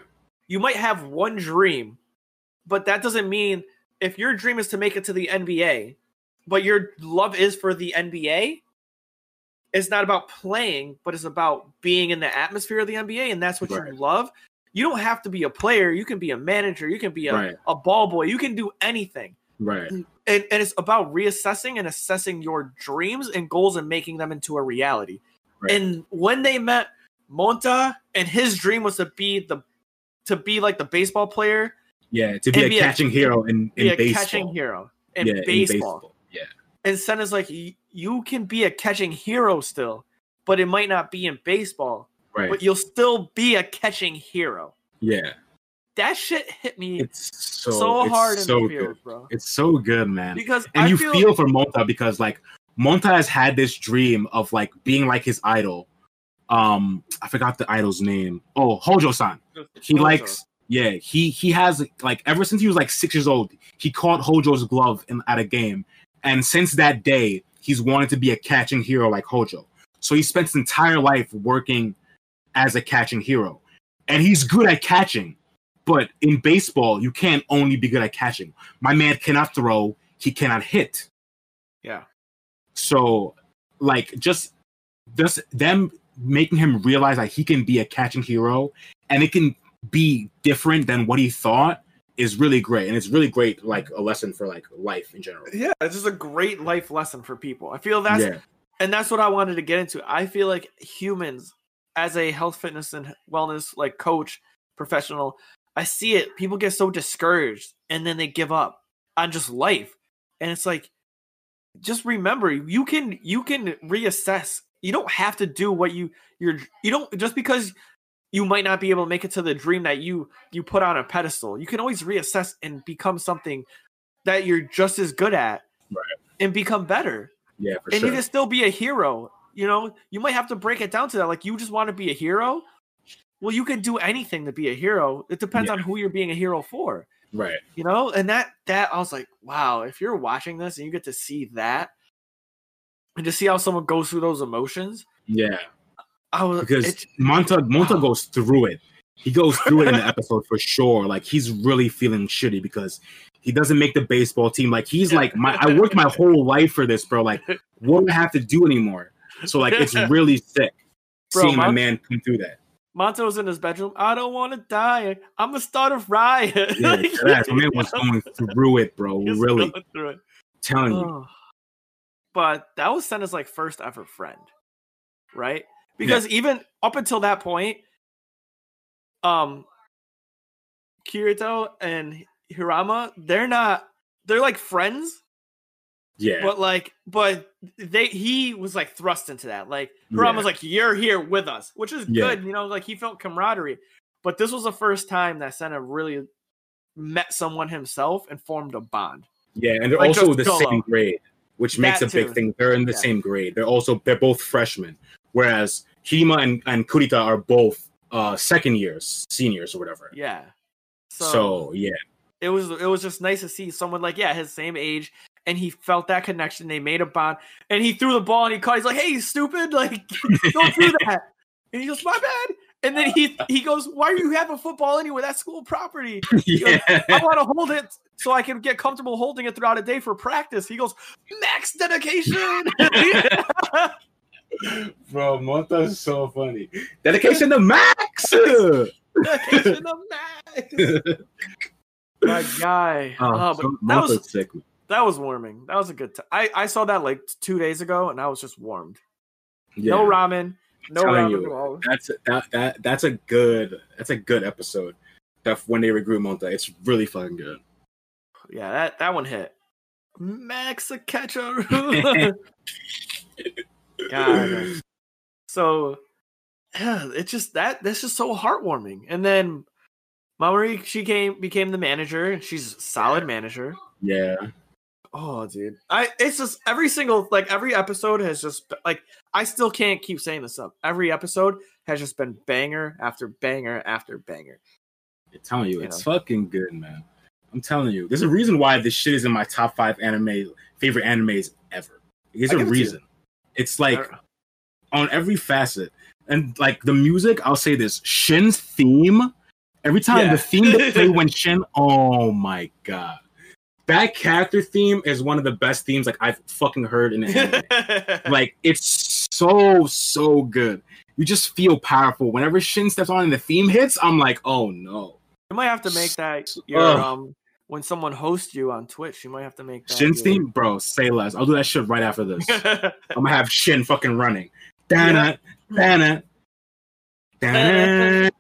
You might have one dream, but that doesn't mean if your dream is to make it to the NBA, but your love is for the NBA, it's not about playing, but it's about being in the atmosphere of the NBA, and that's what Right. you love. You don't have to be a player. You can be a manager. You can be a, Right. a ball boy. You can do anything. right. And, and it's about reassessing and assessing your dreams and goals and making them into a reality. Right. And when they met Monta, and his dream was to be the to be like the baseball player, Yeah, to be a be a- catching hero in, be in a baseball. catching hero in, yeah, baseball. in baseball. Yeah, And Senna's like, you can be a catching hero still, but it might not be in baseball, right. but you'll still be a catching hero. yeah, That shit hit me it's so so it's hard in so the field, bro. It's so good, man. Because and I you feel, feel, for Monta because like Monta has had this dream of like being like his idol. Um, I forgot the idol's name. Oh, Hojo-san. He Hojo. likes, yeah. He he has like ever since he was like six years old, he caught Hojo's glove in, at a game, and since that day, he's wanted to be a catching hero like Hojo. So he spent his entire life working as a catching hero, and he's good at catching. But in baseball, you can't only be good at catching. My man cannot throw. He cannot hit. Yeah. So, like, just just them making him realize that he can be a catching hero and it can be different than what he thought is really great. And it's really great, like a lesson for like life in general. Yeah, it's just a great life lesson for people. I feel that's yeah, and that's what I wanted to get into. I feel like humans, as a health, fitness, and wellness like coach, professional, I see it. People get so discouraged and then they give up on just life, and it's like, just remember, you can you can reassess. You don't have to do what you you're you don't just because you might not be able to make it to the dream that you you put on a pedestal. You can always reassess and become something that you're just as good at, Right. and become better yeah, for and sure. you can still be a hero. You know, you might have to break it down to that. Like, you just want to be a hero. Well, you can do anything to be a hero. It depends Yeah. on who you're being a hero for. right. You know, and that that I was like, wow. If you're watching this and you get to see that, and to see how someone goes through those emotions, Yeah, I was because Monta Monta wow. goes through it. He goes through it in the *laughs* episode for sure. Like he's really feeling shitty because he doesn't make the baseball team. Like he's like, my I worked my whole life for this, bro. Like, what do I have to do anymore? So like, it's *laughs* really sick Bro, seeing my man come through that. Monta was in his bedroom. I don't want to die. I'm gonna start a riot. *laughs* Yeah, that my man was *laughs* going through it, bro. he was Really through it. telling you. But that was Senna's like first ever friend, right? Because even up until that point, um, Kurita and Hiruma, they're not, they're like friends, Yeah, but like, but they, he was like thrust into that. Like, Hiruma's Yeah. like, you're here with us, which is Yeah. good, you know, like he felt camaraderie. But this was the first time that Senna really met someone himself and formed a bond. yeah, and they're like also the same grade, which makes That a big thing. They're in the Yeah. same grade. They're also they're both freshmen, whereas Hima and, and Kurita are both uh second years, seniors or whatever. Yeah. So, yeah, it was it was just nice to see someone like yeah his same age and he felt that connection. They made a bond and he threw the ball and he caught he's like hey you stupid *laughs* like don't do *laughs* that. And he goes my bad. And then he he goes why do you have a football anyway? That's school property. *laughs* Yeah. i want to hold it so i can get comfortable holding it throughout a day for practice. He goes max dedication. Bro, Monta is so funny. Dedication to Max. dedication of max. My guy. Oh, Oh, but so that was sick. That was warming that was a good time I, I saw that like two days ago and i was just warmed Yeah. No ramen. No ramen. you. that's that that that's a good that's a good episode. That when they regroup Monta, it's really fucking good. Yeah, that, that one hit. Max a catcher. *laughs* God. So yeah, it's just that that's just so heartwarming. And then Mamori, she came became the manager. She's a solid manager. Yeah, Oh, dude. I it's just every single like every episode has just like I still can't keep saying this up. Every episode has just been banger after banger after banger. I'm telling you, You it's know. fucking good, man. I'm telling you, there's a reason why this shit is in my top five anime favorite animes ever. There's a give it reason. It's like on every facet. And like the music, I'll say this Shin's theme, every time Yeah. the theme that they play *laughs* when Shin, oh my god. That character theme is one of the best themes like I've fucking heard in an anime. *laughs* like it's so so good. You just feel powerful. Whenever Shin steps on and the theme hits, I'm like, oh no. You might have to make that your Ugh. um when someone hosts you on Twitch. You might have to make that Shin's your- theme, bro, say less. I'll do that shit right after this. *laughs* I'm gonna have Shin fucking running. Dana, Dana, Dana,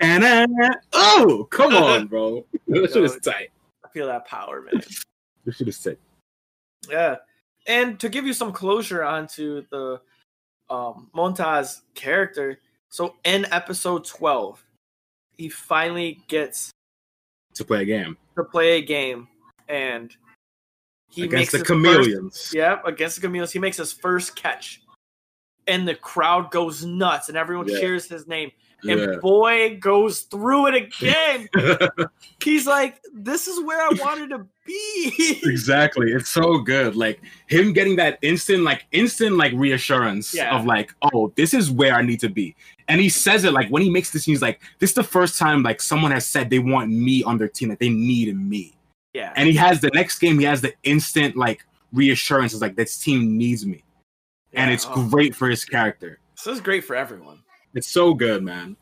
Dana. Oh, come on, bro. *laughs* This shit is tight. Feel that power, man. *laughs* This shit is sick. Yeah, and to give you some closure onto the um, Monta's character, so in episode twelve, he finally gets To play a game. to play a game, and He against the his first- chameleons. Yep, against the Chameleons. He makes his first catch. And the crowd goes nuts and everyone Yeah. cheers his name. And Yeah. boy goes through it again. *laughs* He's like, This is where I wanted to be. *laughs* exactly. It's so good. Like him getting that instant, like instant, like reassurance Yeah. of like, oh, this is where I need to be. And he says it like when he makes this, he's like, this is the first time like someone has said they want me on their team, that they need me. yeah. And he has the next game, he has the instant like reassurance. It's like this team needs me. And it's oh, great for his character. This is great for everyone. It's so good, man.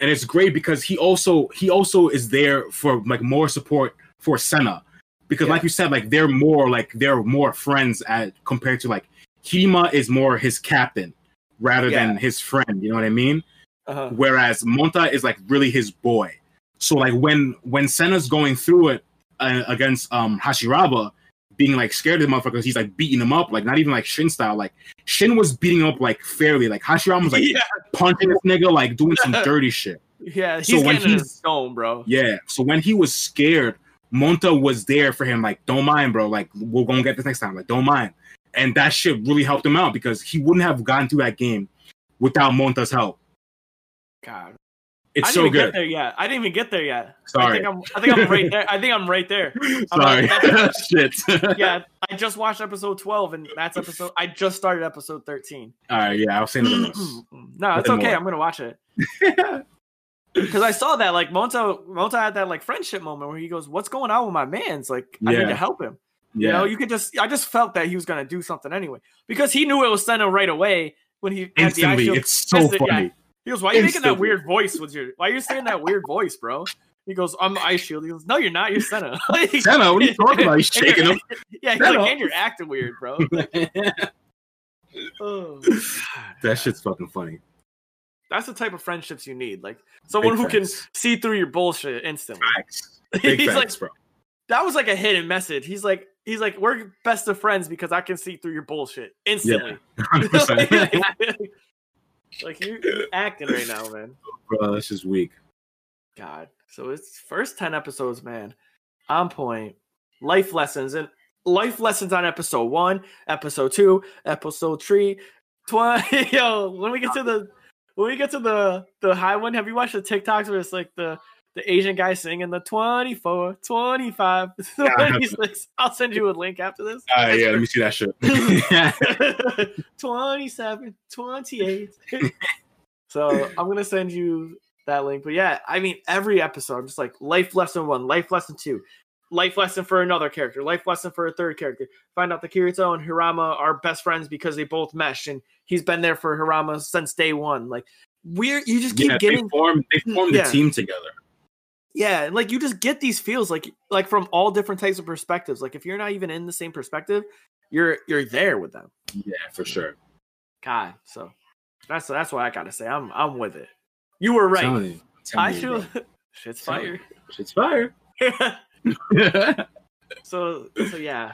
And it's great because he also he also is there for like more support for Senna. Because Yeah. like you said, like they're more like they're more friends at compared to like Hima is more his captain rather than his friend. You know what I mean? Uh-huh. Whereas Monta is like really his boy. So like when when Senna's going through it uh, against um Hashiraba, being like scared of the motherfuckers, he's like beating them up, like not even like Shin style. Like Shin was beating up like fairly. Like Hashirama was like yeah, punching this nigga, like doing some *laughs* dirty shit. yeah, So when he's- stone, bro. Yeah. So when he was scared, Monta was there for him, like, don't mind, bro. Like, we're gonna get this next time. Like, don't mind. And that shit really helped him out because he wouldn't have gotten through that game without Monta's help. God, It's I didn't so even get there yet. I didn't even get there yet. I Sorry. think I'm. I think I'm right there. I think I'm right there. *laughs* I'm Sorry. like, *laughs* shit. *laughs* Yeah, I just watched episode 12, and that's episode. I just started episode 13. All right. Yeah, I'll say else. *clears throat* no, it's okay. more. I'm gonna watch it because I saw that like Monta Monta had that like friendship moment where he goes, "What's going on with my man's? Like, I need to help him." You Yeah. know, you could just. I just felt that he was gonna do something anyway because he knew it was Senna right away when he had the Instantly. It's so yeah. He goes, "Why are you making that weird voice with your? Why are you saying that weird voice, bro?" He goes, "I'm eye shield." He goes, "No, you're not. You're Senna." *laughs* Like- Senna, what are you talking about? He's *laughs* shaking him. *laughs* Yeah, he's Senna. like, and you're acting weird, bro. Oh, that shit's fucking funny. that's the type of friendships you need. Like someone Big who can see through your bullshit instantly. Facts. Big he's facts, like, bro. that was like a hidden message. He's like, he's like, we're best of friends because I can see through your bullshit instantly. 100%. Like you you're acting right now, man. *laughs* bro, this is weak. God. So it's first 10 episodes, man. On point. Life lessons and life lessons on episode one, episode two, episode three, 20. *laughs* Yo, when we get to the when we get to the the high one, have you watched the TikToks where it's like the the Asian guy singing the 24, 25, *laughs* I haven't. 26? I'll send you a link after this. It's yeah, let me *laughs* see that shit. *laughs* 27, 28. so I'm gonna send you that link. But yeah, I mean every episode, I'm just like life lesson one, life lesson two, life lesson for another character, life lesson for a third character. Find out that Kurita and Hiruma are best friends because they both mesh, and he's been there for Hiruma since day one. Like we're you just keep yeah, getting they formed they Yeah. the team together. Yeah, and, like you just get these feels like like from all different types of perspectives. Like if you're not even in the same perspective, you're you're there with them. Yeah, for sure. God, so that's that's what I gotta say. I'm I'm with it. You were right. Telling you, telling I feel bro. *laughs* shit's Telling fire. you. Shit's fire. *laughs* *laughs* so so yeah,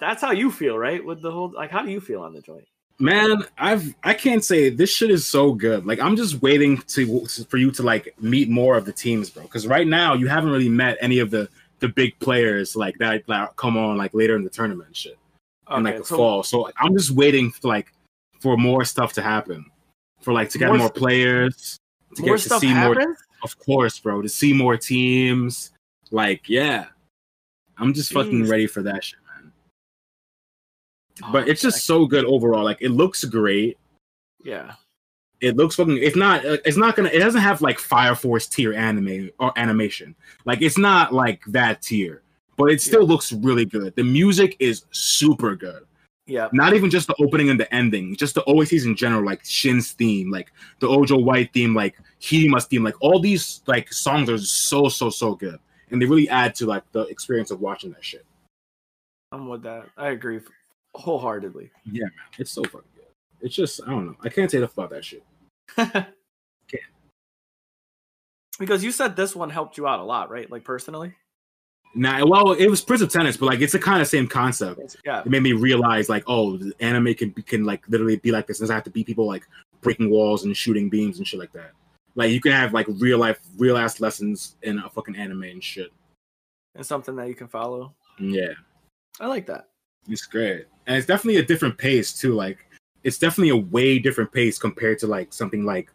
that's how you feel, right? With the whole like, how do you feel on the joint? Man, I've I can't say this shit is so good. Like I'm just waiting to for you to like meet more of the teams, bro. Because right now you haven't really met any of the the big players like that that come on like later in the tournament shit in like the so fall. So I'm just waiting for like for more stuff to happen, for like to get More more, players, to more get to see more. Of course, bro. To see more teams, like yeah, I'm just fucking ready for that shit, But it's just so good overall. Like it looks great. yeah, It looks fucking. It's not. uh, It's not gonna. It doesn't have like Fire Force tier anime or animation. Like it's not like that tier. But it still looks really good. The music is super good. yeah. Not even just the opening and the ending, just the OSTs in general, like Shin's theme, like the Ojo White theme, like Hima's theme, like all these like songs are so so so good, and they really add to like the experience of watching that shit. I'm with that. I agree wholeheartedly. It's so fucking good. It's just I don't know. I can't say enough about that shit. *laughs* can't. because you said this one helped you out a lot, right? Like personally. Nah, well, it was Prince of Tennis, but like it's the kind of same concept. Yeah. It made me realize like, oh, anime can be- can like literally be like this. It doesn't have to be people like breaking walls and shooting beams and shit like that. Like you can have like real life, real ass lessons in a fucking anime and shit. And something that you can follow. Yeah, I like that. It's great, and it's definitely a different pace too. Like, it's definitely a way different pace compared to like something like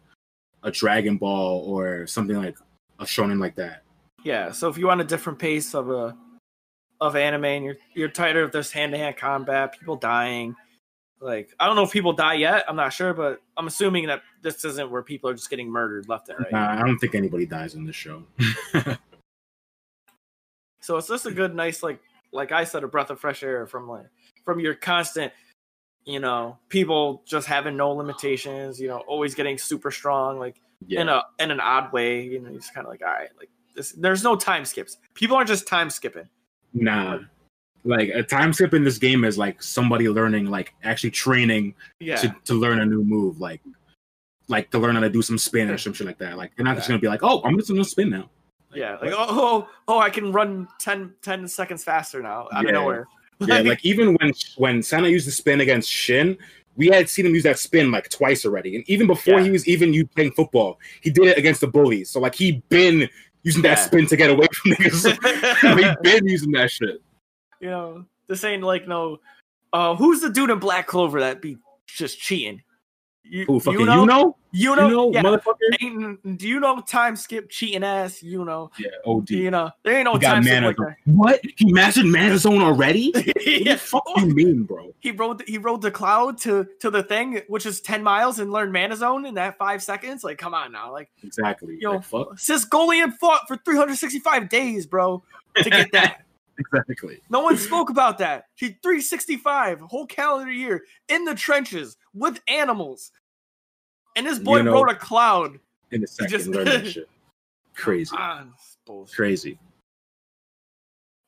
a Dragon Ball or something like a shonen like that. Yeah, so if you want a different pace of a of anime and you're you're tired of this hand to hand combat, people dying. Like I don't know if people die yet. I'm not sure, but I'm assuming that this isn't where people are just getting murdered left and right. Nah, I don't think anybody dies in this show. *laughs* So it's just a good, nice, like like I said, a breath of fresh air from like from your constant, you know, people just having no limitations. You know, always getting super strong, like yeah, in a in an odd way. You know, just kind of like all right, like this. There's no time skips. People aren't just time skipping. nah. Like a time skip in this game is like somebody learning, like actually training Yeah, to, to learn a new move, like like to learn how to do some spin or some shit like that. Like they're not just gonna be like, oh, I'm just gonna spin now. Yeah. Like oh, oh oh, I can run 10, 10 seconds faster now out Yeah. of nowhere. *laughs* Yeah, like even when when Sana used the spin against Shin, we had seen him use that spin like twice already. And even before Yeah. he was even you playing football, he did it against the bullies. So like he been using that Yeah. spin to get away from *laughs* niggas. *laughs* he been using that shit. you know, this ain't like no. Uh, who's the dude in Black Clover that be just cheating? You, Who fucking you know? know? You You know? know, yeah. motherfucker? Ain't, do you know time skip cheating ass? You know, Yeah, OD. you know, there ain't no He time skip like zone. *laughs* What? He mastered mana zone already? *laughs* What the yeah. fuck you mean, bro? He rode he rode the cloud to to the thing, which is ten miles, and learned mana zone in that five seconds. Like, come on now, like Exactly. Yo, Like, fuck. Sisgolian fought for 365 days, bro, to get that. *laughs* Exactly. no one spoke about that. He 365 whole calendar year in the trenches with animals, and this boy You know- rode a cloud. In a second, just- learn that *laughs* shit. Crazy. Ah. Crazy.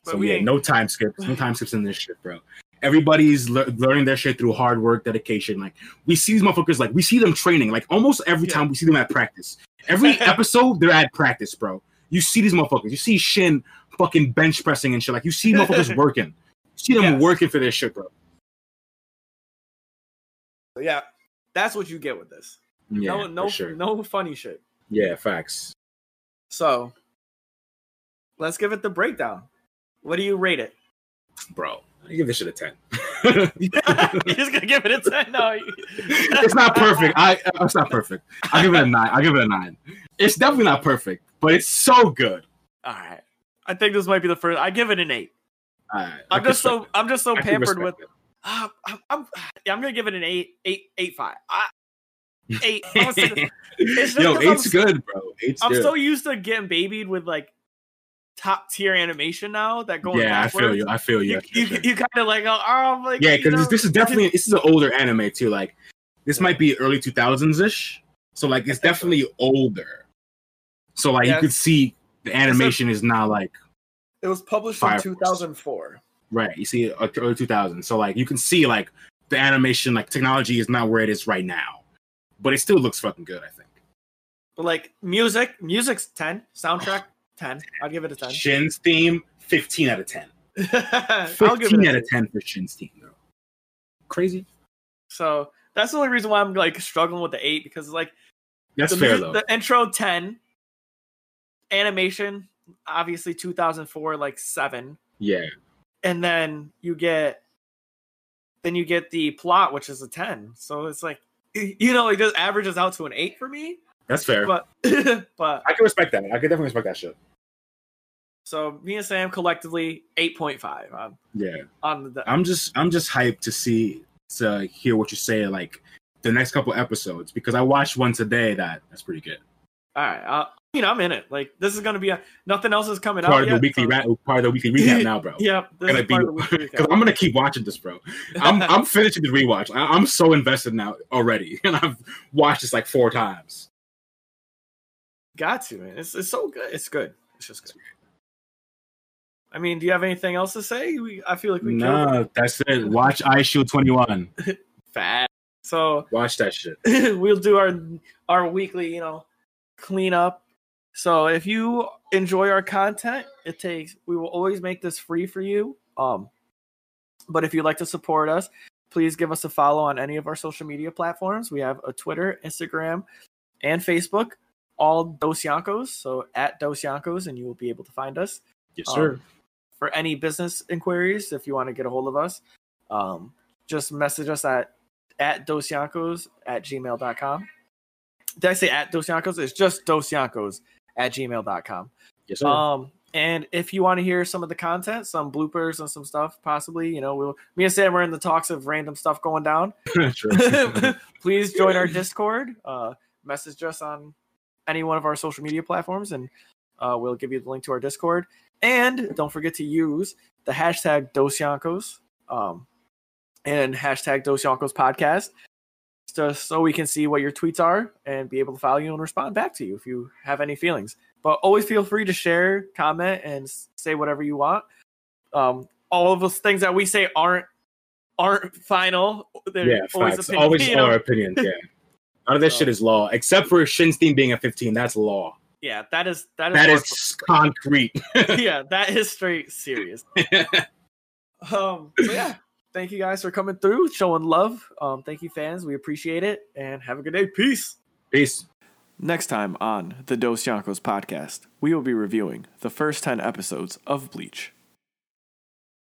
But so we yeah, ain't- no time skips, no time skips in this shit, bro. Everybody's le- learning their shit through hard work, dedication. Like we see these motherfuckers, like we see them training. Like almost every Yeah. time we see them at practice. Every *laughs* episode they're at practice, bro. You see these motherfuckers. You see Shin fucking bench pressing and shit. Like you see motherfuckers *laughs* working. You see them working for this shit, bro. yeah, that's what you get with this. Yeah, no, no, sure. no funny shit. Yeah, facts, So, let's give it the breakdown. What do you rate it? bro. I give this shit a ten. *laughs* You're just gonna give it a ten? No, it's not perfect. I it's not perfect. I'll give it a nine. I'll give it a nine. It's definitely not perfect, but it's so good. All right. I think this might be the first. I give it an eight. Alright, I I'm just so respect I'm just so. I pampered with. it. Uh, I'm, I'm yeah, I'm gonna give it an eight, eight, eight, five. I, eight. I'm, it's Yo, 'cause I'm good, bro. Eight's I'm good. so used to getting babied with like top tier animation now that going yeah, I feel you. I feel you. You, you, you kind of like oh, I'm like yeah, because this is definitely this is an older anime too. Like this might be early two thousands ish. So like it's definitely older. So like Yeah. you could see the animation is not like it was published in 2004. right. You see uh, early two thousands. So like you can see like the animation like technology is not where it is right now, but it still looks fucking good. I think. But like music, music's ten. Soundtrack *sighs* ten. I'll give it a ten. Shin's theme, fifteen out of ten. *laughs* I'll give Fifteen it out of ten for Shin's theme, though. Crazy. So that's the only reason why I'm like struggling with the eight because like That's fair mu- though. the intro 10 animation obviously 2004 like 7 yeah. and then you get then you get the plot which is a 10 so it's like you know it just averages out to an 8 for me That's fair. but *laughs* but I can respect that. I can definitely respect that shit. so me and sam collectively 8.5 on, Yeah. on the I'm just I'm just hyped to see to hear what you say like the next couple episodes because I watched one today that that's pretty good. all right uh, I mean i'm in it like this is gonna be a nothing else is coming Part out of the yet, weekly so- ra- part of the weekly recap *laughs* now, bro. yeah Gonna is part of the be because. *laughs* I'm gonna keep watching this, bro. I'm *laughs* I'm finishing the rewatch. I, I'm so invested now already, and I've watched this like four times. Got to, man. It's, it's so good. It's good. It's just good. I mean, do you have anything else to say? We, I feel like we No, that's it. Watch Eye Shield 21. it fat. So Watch that shit. we'll do our our weekly, you know, cleanup. So if you enjoy our content, it takes we will always make this free for you. Um, but if you'd like to support us, please give us a follow on any of our social media platforms. We have a Twitter, Instagram, and Facebook, all Dos Yankos. So at Dos Yankos, and you will be able to find us. Yes, Um, sir. for any business inquiries, if you want to get a hold of us, um, just message us at at dosyankos at gmail.com. Did I say at dosyankos? It's just dosyankos at gmail.com. Yes, sir. Um, and if you want to hear some of the content, some bloopers and some stuff, possibly, you know, we'll me and Sam are in the talks of random stuff going down. *laughs* *laughs* Please join our Discord. Uh, message us on any one of our social media platforms, and uh, we'll give you the link to our Discord. And don't forget to use the hashtag Dosyankos um, and hashtag Dosyankos podcast just so we can see what your tweets are and be able to follow you and respond back to you if you have any feelings. But always feel free to share, comment, and say whatever you want. Um, all of those things that we say aren't aren't final. They're yeah, always facts. opinion, Always you know? our opinions. Yeah. *laughs* None of this So- shit is law, except for Shinstein being a 15. That's law. Yeah, that is that is That more- concrete. *laughs* yeah, that is straight *laughs* serious. um, so yeah, thank you guys for coming through, showing love. Um, thank you, fans. We appreciate it, and have a good day. Peace. Peace. Next time on the Dos Yankos podcast, we will be reviewing the first 10 episodes of Bleach.